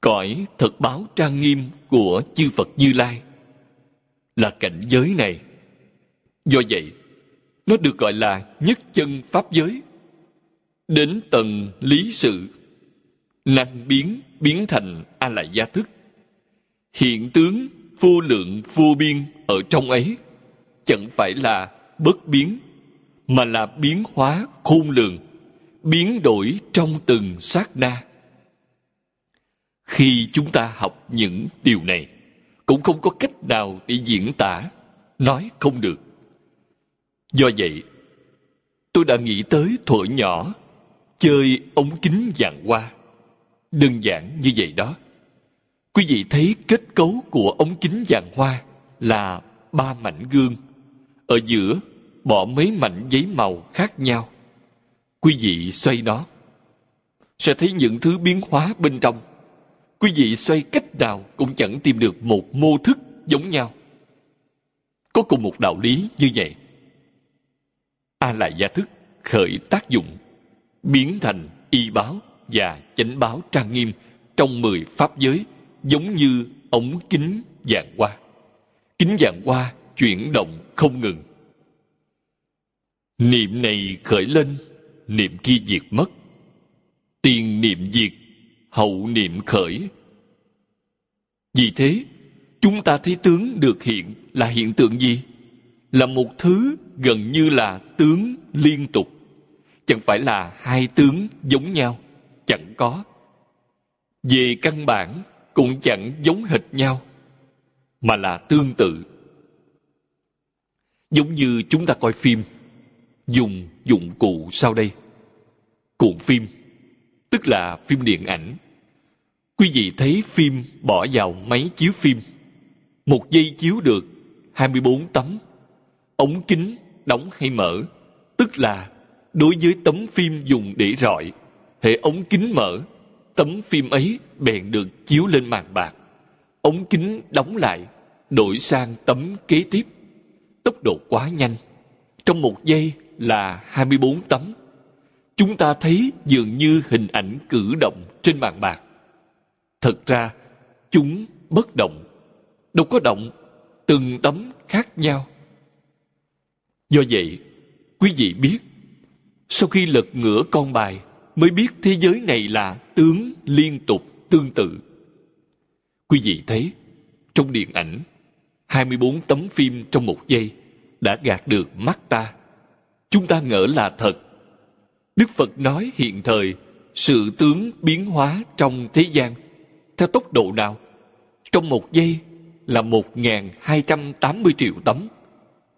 Cõi thật báo trang nghiêm của chư phật như lai. Là cảnh giới này do vậy, nó được gọi là nhất chân pháp giới. Đến tầng lý sự, năng biến biến thành a la gia thức hiện tướng vô lượng vô biên ở trong ấy, chẳng phải là bất biến, mà là biến hóa khôn lường, biến đổi trong từng sát na. Khi chúng ta học những điều này, cũng không có cách nào để diễn tả, nói không được do vậy, tôi đã nghĩ tới thuở nhỏ, chơi ống kính vàng hoa. Đơn giản như vậy đó. Quý vị thấy kết cấu của ống kính vàng hoa là ba mảnh gương. Ở giữa, bỏ mấy mảnh giấy màu khác nhau. Quý vị xoay nó, sẽ thấy những thứ biến hóa bên trong. Quý vị xoay cách nào cũng chẳng tìm được một mô thức giống nhau. Có cùng một đạo lý như vậy. A lại gia thức khởi tác dụng, biến thành y báo và chánh báo trang nghiêm trong mười pháp giới giống như ống kính dạng hoa. Kính dạng hoa chuyển động không ngừng. Niệm này khởi lên, niệm kia diệt mất. Tiền niệm diệt, hậu niệm khởi. Vì thế, chúng ta thấy tướng được hiện là hiện tượng gì? Là một thứ gần như là tướng liên tục. Chẳng phải là hai tướng giống nhau, chẳng có. Về căn bản cũng chẳng giống hệt nhau, mà là tương tự. Giống như chúng ta coi phim, dùng dụng cụ sau đây. Cuộn phim, tức là phim điện ảnh. Quý vị thấy phim bỏ vào máy chiếu phim. Một giây chiếu được 24 tấm. Ống kính đóng hay mở, tức là đối với tấm phim dùng để rọi, hệ ống kính mở, tấm phim ấy bèn được chiếu lên màn bạc. Ống kính đóng lại, đổi sang tấm kế tiếp. Tốc độ quá nhanh. Trong một giây là 24 tấm. Chúng ta thấy dường như hình ảnh cử động trên màn bạc. Thật ra, chúng bất động. Đâu có động, từng tấm khác nhau. Do vậy, quý vị biết, sau khi lật ngửa con bài mới biết thế giới này là tướng liên tục tương tự. Quý vị thấy, trong điện ảnh, 24 tấm phim trong một giây đã gạt được mắt ta. Chúng ta ngỡ là thật. Đức Phật nói hiện thời, sự tướng biến hóa trong thế gian theo tốc độ nào? Trong một giây là 1.280 triệu tấm.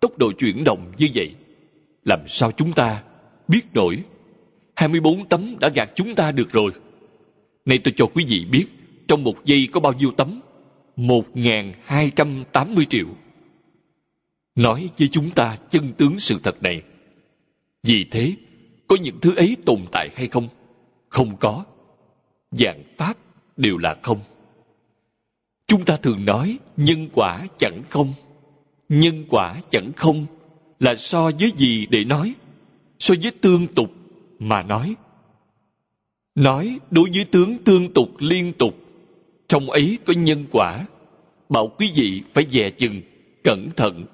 Tốc độ chuyển động như vậy, làm sao chúng ta biết nổi? 24 tấm đã gạt chúng ta được rồi. Này tôi cho quý vị biết, trong một giây có bao nhiêu tấm? 1.280 triệu. Nói với chúng ta chân tướng sự thật này. Vì thế, có những thứ ấy tồn tại hay không? Không có. Dạng pháp đều là không. Chúng ta thường nói nhân quả chẳng không. Nhân quả chẳng không là so với gì để nói? So với tương tục mà nói. Nói đối với tướng tương tục liên tục, trong ấy có nhân quả. Bảo quý vị phải dè chừng, cẩn thận.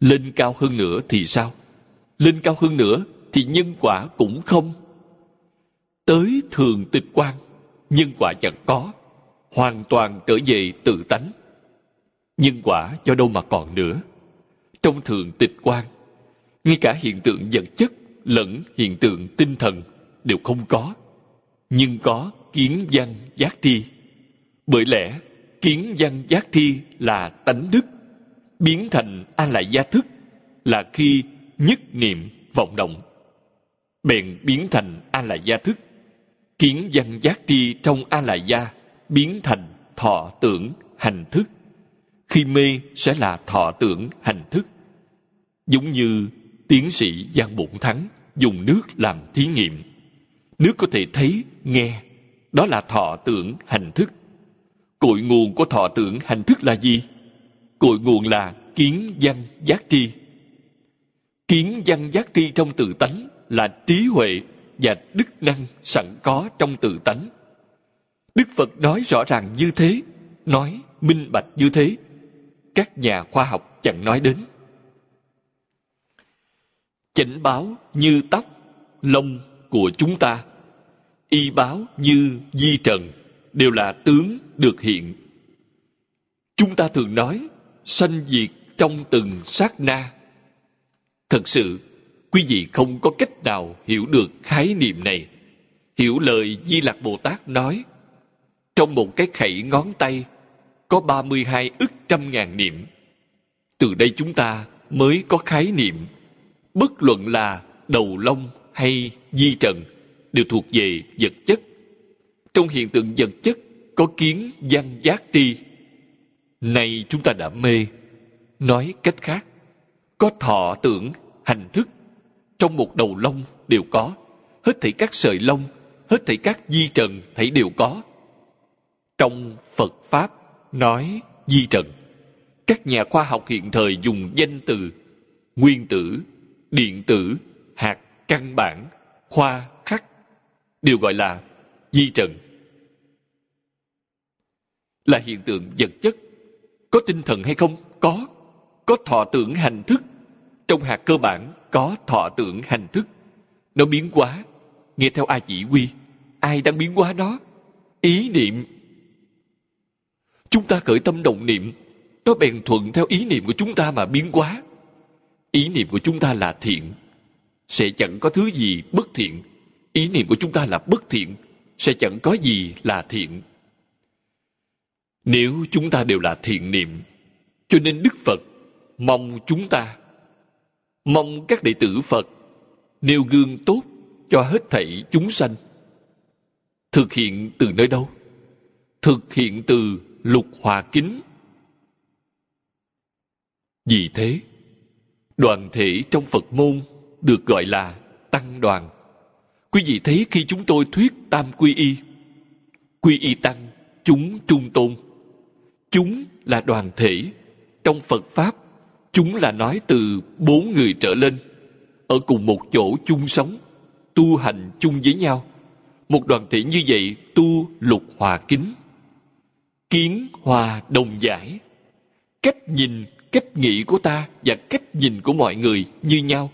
Lên cao hơn nữa thì sao? Lên cao hơn nữa thì nhân quả cũng không. Tới thường tịch quan, nhân quả chẳng có, hoàn toàn trở về tự tánh. Nhân quả cho đâu mà còn nữa. Trong thường tịch quan, ngay cả hiện tượng vật chất lẫn hiện tượng tinh thần đều không có, nhưng có kiến văn giác thi Bởi lẽ, kiến văn giác thi là tánh đức, biến thành a lại gia thức là khi nhất niệm vọng động. Bèn biến thành a lại gia thức, kiến văn giác thi trong a lại gia biến thành thọ tưởng hành thức. Khi mê sẽ là thọ tưởng hành thức. Giống như tiến sĩ Giang Bụng Thắng dùng nước làm thí nghiệm. Nước có thể thấy, nghe, đó là thọ tưởng hành thức. Cội nguồn của thọ tưởng hành thức là gì? Cội nguồn là kiến văn giác tri. Kiến văn giác tri trong tự tánh là trí huệ và đức năng sẵn có trong tự tánh. Đức Phật nói rõ ràng như thế, nói minh bạch như thế. Các nhà khoa học chẳng nói đến chỉnh báo như tóc, lông của chúng ta. Y báo như di trần, đều là tướng được hiện. Chúng ta thường nói, sanh diệt trong từng sát na. Thật sự, quý vị không có cách nào hiểu được khái niệm này. Hiểu lời Di Lặc Bồ Tát nói, trong một cái khẩy ngón tay có 32 ức trăm ngàn niệm. Từ đây chúng ta mới có khái niệm. Bất luận là đầu lông hay di trần đều thuộc về vật chất. Trong hiện tượng vật chất có kiến văn giác tri. Nay chúng ta đã mê. Nói cách khác, có thọ tưởng, hành thức. Trong một đầu lông đều có. Hết thảy các sợi lông hết thảy các di trần thảy đều có. Trong phật pháp nói, di trần, các nhà khoa học hiện thời dùng danh từ nguyên tử, điện tử, hạt, căn bản, khoa, khắc, đều gọi là di trần. Là hiện tượng vật chất, có tinh thần hay không? Có. Có thọ tưởng hành thức. Trong hạt cơ bản, có thọ tưởng hành thức. Nó biến hóa. Nghe theo ai chỉ huy, ai đang biến hóa nó? Ý niệm chúng ta khởi tâm động niệm. Nó bèn thuận theo ý niệm của chúng ta mà biến hóa. Ý niệm của chúng ta là thiện. Sẽ chẳng có thứ gì bất thiện. Ý niệm của chúng ta là bất thiện. Sẽ chẳng có gì là thiện. Nếu chúng ta đều là thiện niệm, cho nên đức phật mong chúng ta, mong các đệ tử phật nêu gương tốt cho hết thảy chúng sanh. Thực hiện từ nơi đâu? Thực hiện từ lục hòa kính. Vì thế, đoàn thể trong phật môn được gọi là tăng đoàn. Quý vị thấy khi chúng tôi thuyết tam quy y quy y tăng, chúng trung tôn. Chúng là đoàn thể trong phật pháp. Chúng là nói từ bốn người trở lên, ở cùng một chỗ chung sống, tu hành chung với nhau. Một đoàn thể như vậy tu lục hòa kính kiến hòa đồng giải. Cách nhìn, cách nghĩ của ta và cách nhìn của mọi người như nhau,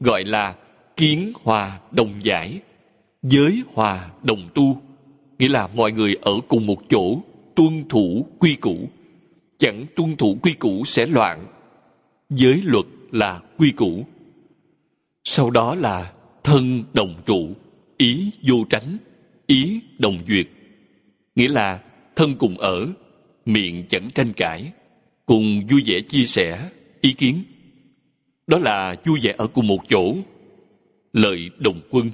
gọi là kiến hòa đồng giải, giới hòa đồng tu. Nghĩa là mọi người ở cùng một chỗ, tuân thủ quy củ. Chẳng tuân thủ quy củ sẽ loạn. Giới luật là quy củ. Sau đó là thân đồng trụ, ý vô tránh, ý đồng duyệt. Nghĩa là thân cùng ở, miệng chẳng tranh cãi, cùng vui vẻ chia sẻ, ý kiến. Đó là vui vẻ ở cùng một chỗ. Lợi đồng quân,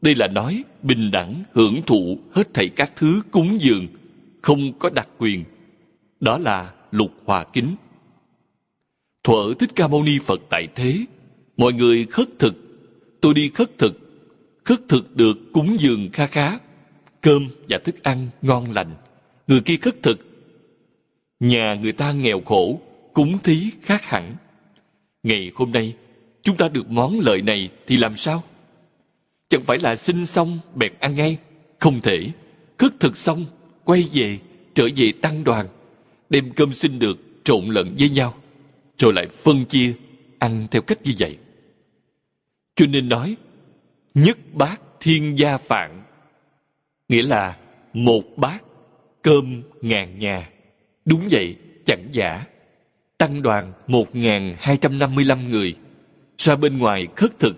đây là nói bình đẳng, hưởng thụ hết thảy các thứ cúng dường, không có đặc quyền. Đó là lục hòa kính. Thuở thích ca mâu ni phật tại thế, mọi người khất thực. Tôi đi khất thực khất thực được cúng dường kha khá, cơm và thức ăn ngon lành người kia khất thực. Nhà người ta nghèo khổ, cúng thí khác hẳn. Ngày hôm nay, chúng ta được món lợi này thì làm sao? Chẳng phải là xin xong bèn ăn ngay? Không thể. Khất thực xong, quay về, trở về tăng đoàn, đem cơm xin được trộn lẫn với nhau, rồi lại phân chia, ăn theo cách như vậy. Cho nên nói, nhất bát thiên gia phạn, nghĩa là một bát cơm ngàn nhà. Đúng vậy, chẳng giả. Tăng đoàn một ngàn hai trăm năm mươi lăm người. Ra bên ngoài khất thực,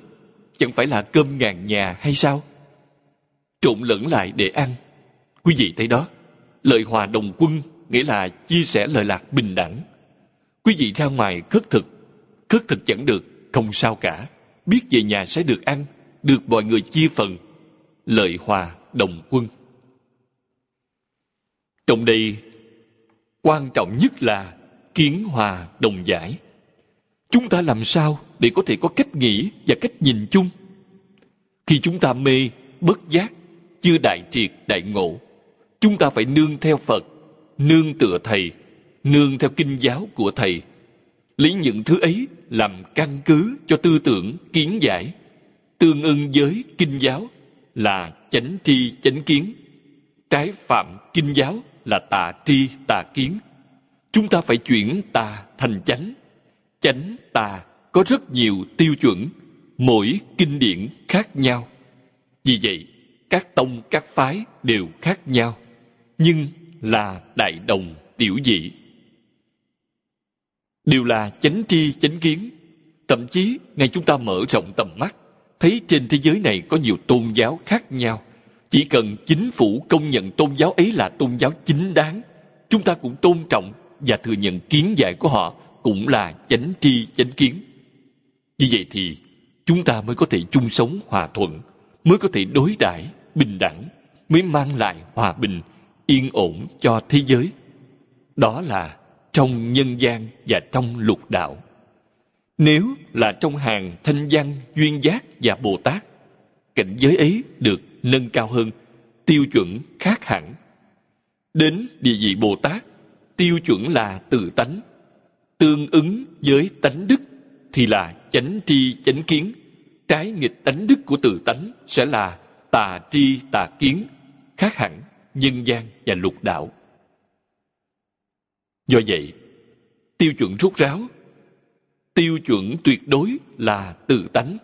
chẳng phải là cơm ngàn nhà hay sao? Trộn lẫn lại để ăn. Quý vị thấy đó, lợi hòa đồng quân nghĩa là chia sẻ lợi lạc bình đẳng. Quý vị ra ngoài khất thực khất thực chẳng được, không sao cả. Biết về nhà sẽ được ăn, được mọi người chia phần. Lợi hòa đồng quân trong đây, quan trọng nhất là kiến hòa đồng giải. Chúng ta làm sao để có thể có cách nghĩ và cách nhìn chung? Khi chúng ta mê bất giác, chưa đại triệt đại ngộ, chúng ta phải nương theo phật, nương tựa thầy, nương theo kinh giáo của thầy. Lấy những thứ ấy làm căn cứ cho tư tưởng kiến giải. Tương ưng với kinh giáo là chánh tri chánh kiến. Trái phạm kinh giáo là tà tri, tà kiến. Chúng ta phải chuyển tà thành chánh. Chánh tà có rất nhiều tiêu chuẩn, mỗi kinh điển khác nhau. Vì vậy, các tông, các phái đều khác nhau, nhưng là đại đồng tiểu dị đều là chánh tri, chánh kiến. Thậm chí ngay chúng ta mở rộng tầm mắt, thấy trên thế giới này có nhiều tôn giáo khác nhau chỉ cần chính phủ công nhận tôn giáo ấy là tôn giáo chính đáng, chúng ta cũng tôn trọng và thừa nhận kiến giải của họ cũng là chánh tri, chánh kiến. Như vậy thì chúng ta mới có thể chung sống hòa thuận, mới có thể đối đãi bình đẳng, mới mang lại hòa bình, yên ổn cho thế giới. Đó là trong nhân gian và trong lục đạo. Nếu là trong hàng thanh văn, duyên giác và bồ tát, cảnh giới ấy được nâng cao hơn tiêu chuẩn khác hẳn Đến địa vị Bồ Tát, tiêu chuẩn là tự tánh. Tương ứng với tánh đức thì là chánh tri chánh kiến. Trái nghịch tánh đức của tự tánh sẽ là tà tri tà kiến, khác hẳn nhân gian và lục đạo. Do vậy, tiêu chuẩn rút ráo, tiêu chuẩn tuyệt đối là tự tánh.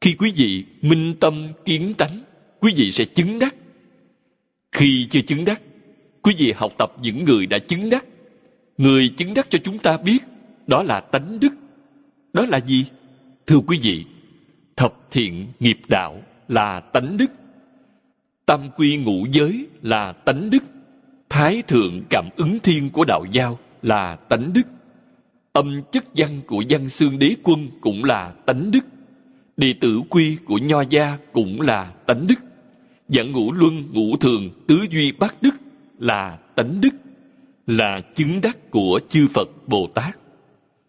Khi quý vị minh tâm kiến tánh, quý vị sẽ chứng đắc. Khi chưa chứng đắc, quý vị học tập những người đã chứng đắc. Người chứng đắc cho chúng ta biết, đó là tánh đức. Đó là gì? Thưa quý vị, thập thiện nghiệp đạo là tánh đức. Tam quy ngũ giới là tánh đức. Thái thượng cảm ứng thiên của đạo giao là tánh đức. Âm chất văn của văn xương đế quân cũng là tánh đức. Đệ tử quy của Nho gia cũng là tánh đức. Dạng ngũ luân ngũ thường tứ duy bát đức là tánh đức, là chứng đắc của chư Phật Bồ Tát.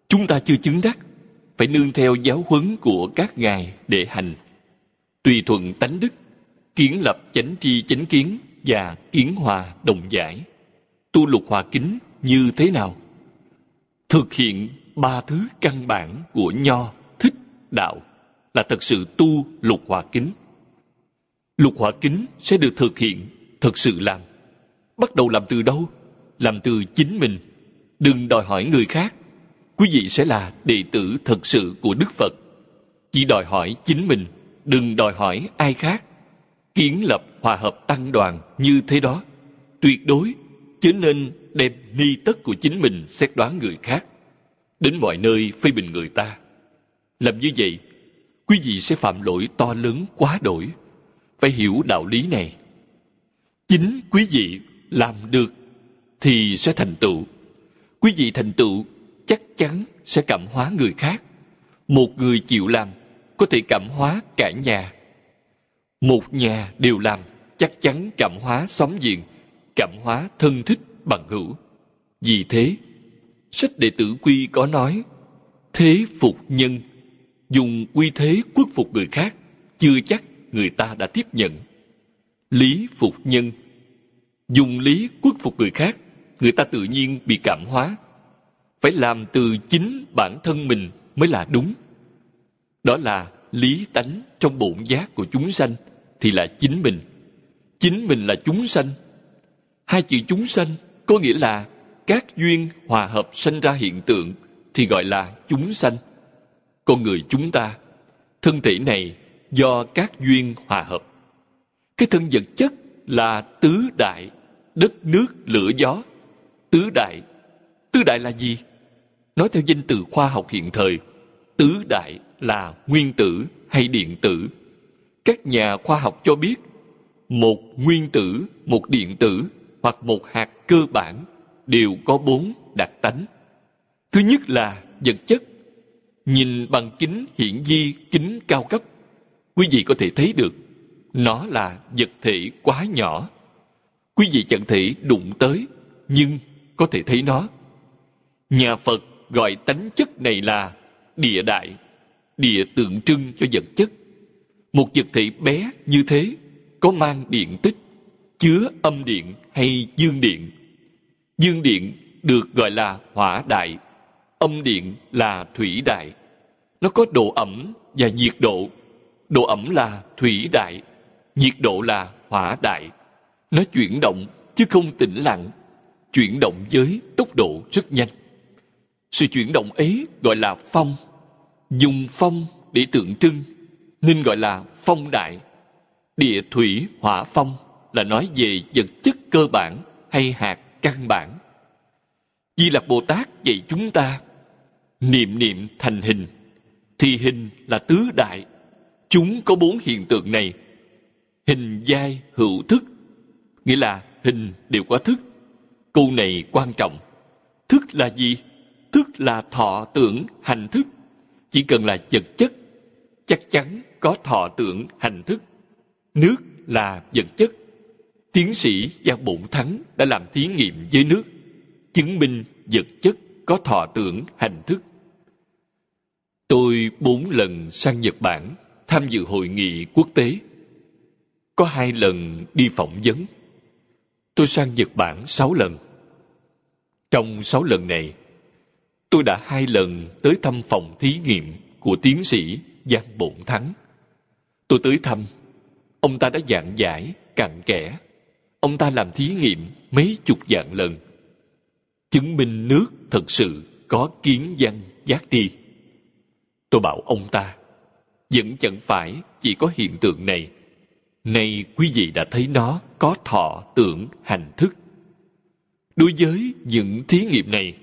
Chúng ta chưa chứng đắc, phải nương theo giáo huấn của các ngài để hành. Tùy thuận tánh đức, kiến lập chánh tri chánh kiến và kiến hòa đồng giải. Tu lục hòa kính như thế nào? Thực hiện ba thứ căn bản của nho, thích, đạo là thật sự tu lục hòa kính. Lục hỏa kính sẽ được thực hiện, thực sự làm. Bắt đầu làm từ đâu? Làm từ chính mình. Đừng đòi hỏi người khác. Quý vị sẽ là đệ tử thật sự của Đức Phật. Chỉ đòi hỏi chính mình, đừng đòi hỏi ai khác. Kiến lập hòa hợp tăng đoàn như thế đó. Tuyệt đối, chứ nên đem ni tất của chính mình xét đoán người khác. Đến mọi nơi phê bình người ta. Làm như vậy, quý vị sẽ phạm lỗi to lớn quá đổi. Phải hiểu đạo lý này. Chính quý vị làm được thì sẽ thành tựu. Quý vị thành tựu chắc chắn sẽ cảm hóa người khác. Một người chịu làm có thể cảm hóa cả nhà. Một nhà đều làm chắc chắn cảm hóa xóm giềng, cảm hóa thân thích bằng hữu. Vì thế, sách đệ tử quy có nói, thế phục nhân, dùng quy thế khuất phục người khác, chưa chắc người ta đã tiếp nhận. Lý phục nhân, dùng lý quất phục người khác, người ta tự nhiên bị cảm hóa. Phải làm từ chính bản thân mình mới là đúng. Đó là lý tánh trong bổn giác của chúng sanh thì là chính mình. Chính mình là chúng sanh. Hai chữ chúng sanh có nghĩa là các duyên hòa hợp sanh ra hiện tượng thì gọi là chúng sanh. Con người chúng ta, thân thể này do các duyên hòa hợp. Cái thân vật chất là tứ đại, đất nước lửa gió. Tứ đại, tứ đại là gì? Nói theo danh từ khoa học hiện thời, tứ đại là nguyên tử hay điện tử. Các nhà khoa học cho biết, một nguyên tử, một điện tử hoặc một hạt cơ bản đều có bốn đặc tánh. Thứ nhất là vật chất. Nhìn bằng kính hiển vi kính cao cấp, quý vị có thể thấy được nó là vật thể quá nhỏ. Quý vị chẳng thể đụng tới, nhưng có thể thấy nó. Nhà Phật gọi tánh chất này là địa đại, địa tượng trưng cho vật chất. Một vật thể bé như thế có mang điện tích, chứa âm điện hay dương điện. Dương điện được gọi là hỏa đại, âm điện là thủy đại. Nó có độ ẩm và nhiệt độ. Độ ẩm là thủy đại, nhiệt độ là hỏa đại. Nó chuyển động chứ không tĩnh lặng, chuyển động với tốc độ rất nhanh. Sự chuyển động ấy gọi là phong. Dùng phong để tượng trưng nên gọi là phong đại. Địa thủy hỏa phong là nói về vật chất cơ bản hay hạt căn bản. Di Lặc Bồ Tát dạy chúng ta niệm niệm thành hình thì hình là tứ đại. Chúng có bốn hiện tượng này. Hình giai hữu thức nghĩa là hình đều có thức. Câu này quan trọng. Thức là gì? Thức là thọ tưởng hành thức. Chỉ cần là vật chất, chắc chắn có thọ tưởng hành thức. Nước là vật chất. Tiến sĩ Giang Bổn Thắng đã làm thí nghiệm với nước, chứng minh vật chất có thọ tưởng hành thức. Tôi bốn lần sang Nhật Bản tham dự hội nghị quốc tế. Có hai lần đi phỏng vấn. tôi sang Nhật Bản sáu lần. Trong sáu lần này, tôi đã hai lần tới thăm phòng thí nghiệm của tiến sĩ Giang Bổn Thắng. Tôi tới thăm, ông ta đã giảng giải, cặn kẽ. Ông ta làm thí nghiệm mấy chục dạng lần. Chứng minh nước thật sự có kiến văn giác đi. Tôi bảo ông ta, vẫn chẳng phải chỉ có hiện tượng này. Nay quý vị đã thấy nó có thọ tưởng hành thức. Đối với những thí nghiệm này,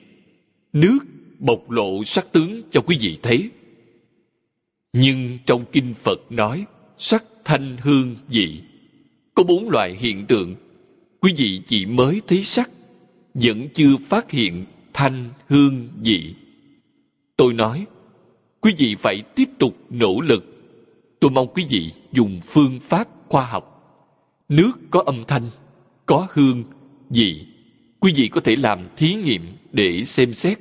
nước bộc lộ sắc tướng cho quý vị thấy. Nhưng trong kinh Phật nói sắc thanh hương vị có bốn loại hiện tượng quý vị chỉ mới thấy sắc vẫn chưa phát hiện thanh hương vị tôi nói quý vị phải tiếp tục nỗ lực. Tôi mong quý vị dùng phương pháp khoa học. Nước có âm thanh, có hương, vị. Quý vị có thể làm thí nghiệm để xem xét.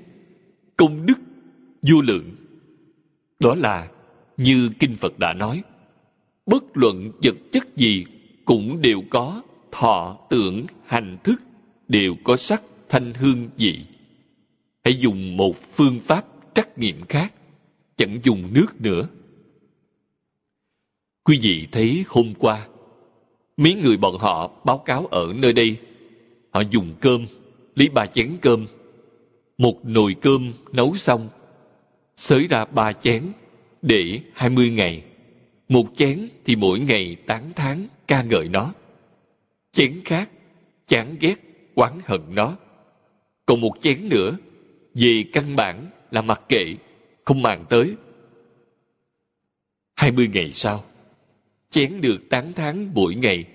Công đức, vô lượng. Đó là như kinh phật đã nói. Bất luận vật chất gì cũng đều có thọ tưởng hành thức, đều có sắc, thanh, hương, vị. Hãy dùng một phương pháp trắc nghiệm khác chẳng dùng nước nữa. Quý vị thấy hôm qua, mấy người bọn họ báo cáo ở nơi đây, họ dùng cơm, lấy ba chén cơm. Một nồi cơm nấu xong, xới ra ba chén để hai mươi ngày. Một chén thì mỗi ngày tán tháng ca ngợi nó. Chén khác, chán ghét, oán hận nó. Còn một chén nữa, về căn bản là mặc kệ không màng tới. Hai mươi ngày sau, chén được tán tháng mỗi ngày,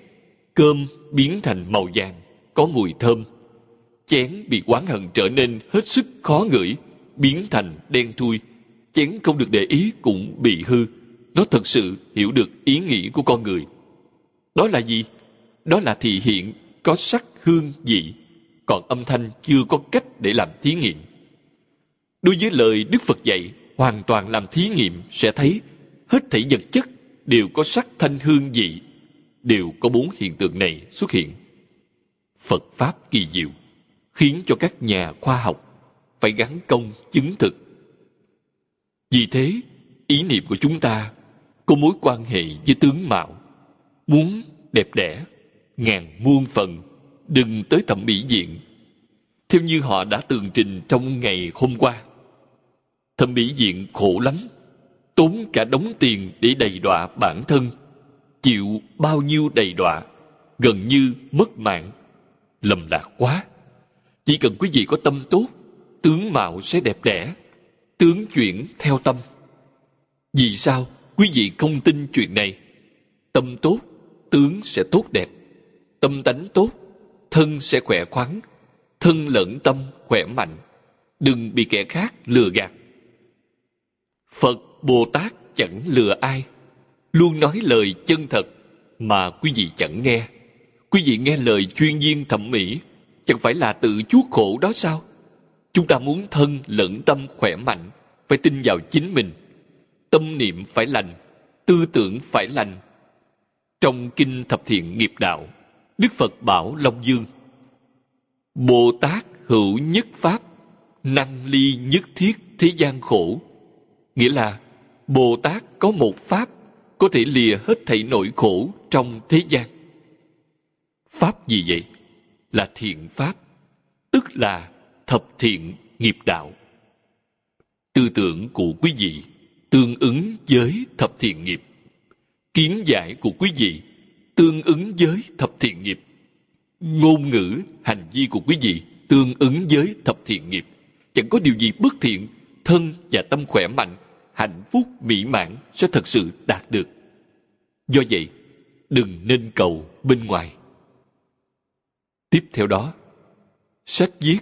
cơm biến thành màu vàng, có mùi thơm. Chén bị oán hận trở nên hết sức khó ngửi, biến thành đen thui. Chén không được để ý cũng bị hư. Nó thật sự hiểu được ý nghĩ của con người. Đó là gì? Đó là thị hiện, có sắc hương vị, còn âm thanh chưa có cách để làm thí nghiệm. Đối với lời đức phật dạy hoàn toàn làm thí nghiệm sẽ thấy hết thảy vật chất đều có sắc thanh hương vị đều có bốn hiện tượng này xuất hiện. Phật pháp kỳ diệu, khiến cho các nhà khoa học phải gắn công chứng thực. Vì thế, ý niệm của chúng ta có mối quan hệ với tướng mạo, muốn đẹp đẽ, ngàn muôn phần, đừng tới thẩm mỹ viện theo như họ đã tường trình trong ngày hôm qua thẩm mỹ viện khổ lắm. Tốn cả đống tiền để đầy đọa bản thân. Chịu bao nhiêu đầy đọa, gần như mất mạng. Lầm lạc quá. Chỉ cần quý vị có tâm tốt, tướng mạo sẽ đẹp đẽ, tướng chuyển theo tâm. Vì sao quý vị không tin chuyện này? Tâm tốt, tướng sẽ tốt đẹp. Tâm tánh tốt, thân sẽ khỏe khoắn. Thân lẫn tâm khỏe mạnh. Đừng bị kẻ khác lừa gạt phật bồ tát chẳng lừa ai, luôn nói lời chân thật mà quý vị chẳng nghe. Quý vị nghe lời chuyên viên thẩm mỹ, chẳng phải là tự chuốc khổ đó sao? Chúng ta muốn thân lẫn tâm khỏe mạnh, phải tin vào chính mình. Tâm niệm phải lành, tư tưởng phải lành. Trong kinh thập thiện nghiệp đạo, đức phật bảo long dương, bồ tát hữu nhất pháp, năng ly nhất thiết thế gian khổ nghĩa là, bồ tát có một pháp có thể lìa hết thảy nỗi khổ trong thế gian. Pháp gì vậy? Là thiện pháp, tức là thập thiện nghiệp đạo. Tư tưởng của quý vị tương ứng với thập thiện nghiệp. Kiến giải của quý vị tương ứng với thập thiện nghiệp. Ngôn ngữ, hành vi của quý vị tương ứng với thập thiện nghiệp. Chẳng có điều gì bất thiện, thân và tâm khỏe mạnh hạnh phúc mỹ mãn sẽ thật sự đạt được. Do vậy, đừng nên cầu bên ngoài. Tiếp theo đó, sách viết,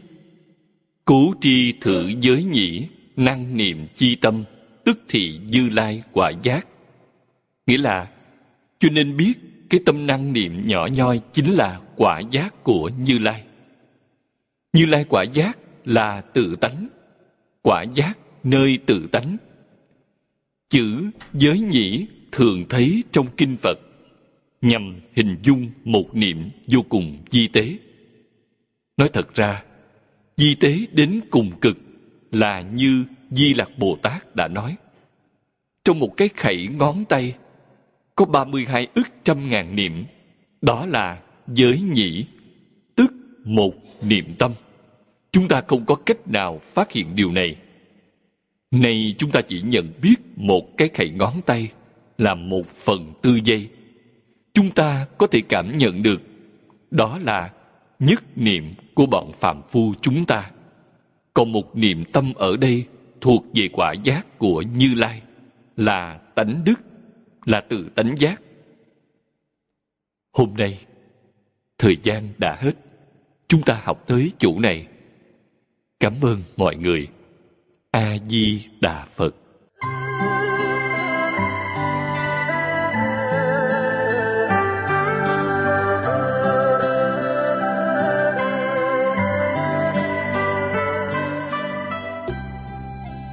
cố tri thử giới nhĩ, năng niệm chi tâm, tức thị như lai quả giác. Nghĩa là, cho nên biết cái tâm năng niệm nhỏ nhoi chính là quả giác của như lai. Như lai quả giác là tự tánh. Quả giác nơi tự tánh chữ giới nhĩ thường thấy trong kinh phật nhằm hình dung một niệm vô cùng di tế. Nói thật ra, di tế đến cùng cực là như Di Lặc Bồ Tát đã nói. Trong một cái khẩy ngón tay, có 32 ức trăm ngàn niệm, đó là giới nhĩ, tức một niệm tâm. Chúng ta không có cách nào phát hiện điều này. Nay chúng ta chỉ nhận biết một cái khẩy ngón tay là một phần tư giây. Chúng ta có thể cảm nhận được đó là nhất niệm của bọn phạm phu chúng ta. Còn một niệm tâm ở đây thuộc về quả giác của Như Lai, là tánh đức, là tự tánh giác. Hôm nay, thời gian đã hết. Chúng ta học tới chỗ này. Cảm ơn mọi người. A Di Đà Phật.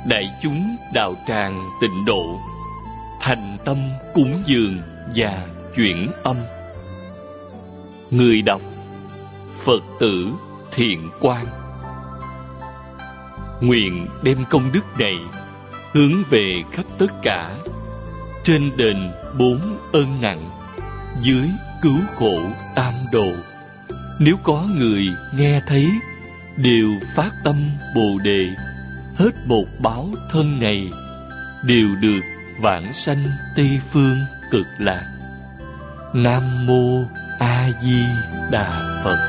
đại chúng đạo tràng tịnh độ, thành tâm cúng dường và chuyển âm người đọc phật tử thiện quan nguyện đem công đức này hướng về khắp tất cả. Trên đền bốn ơn nặng, dưới cứu khổ tam đồ. Nếu có người nghe thấy, đều phát tâm bồ đề. Hết một báo thân này, đều được vãng sanh tây phương cực lạc. Nam mô a di đà phật.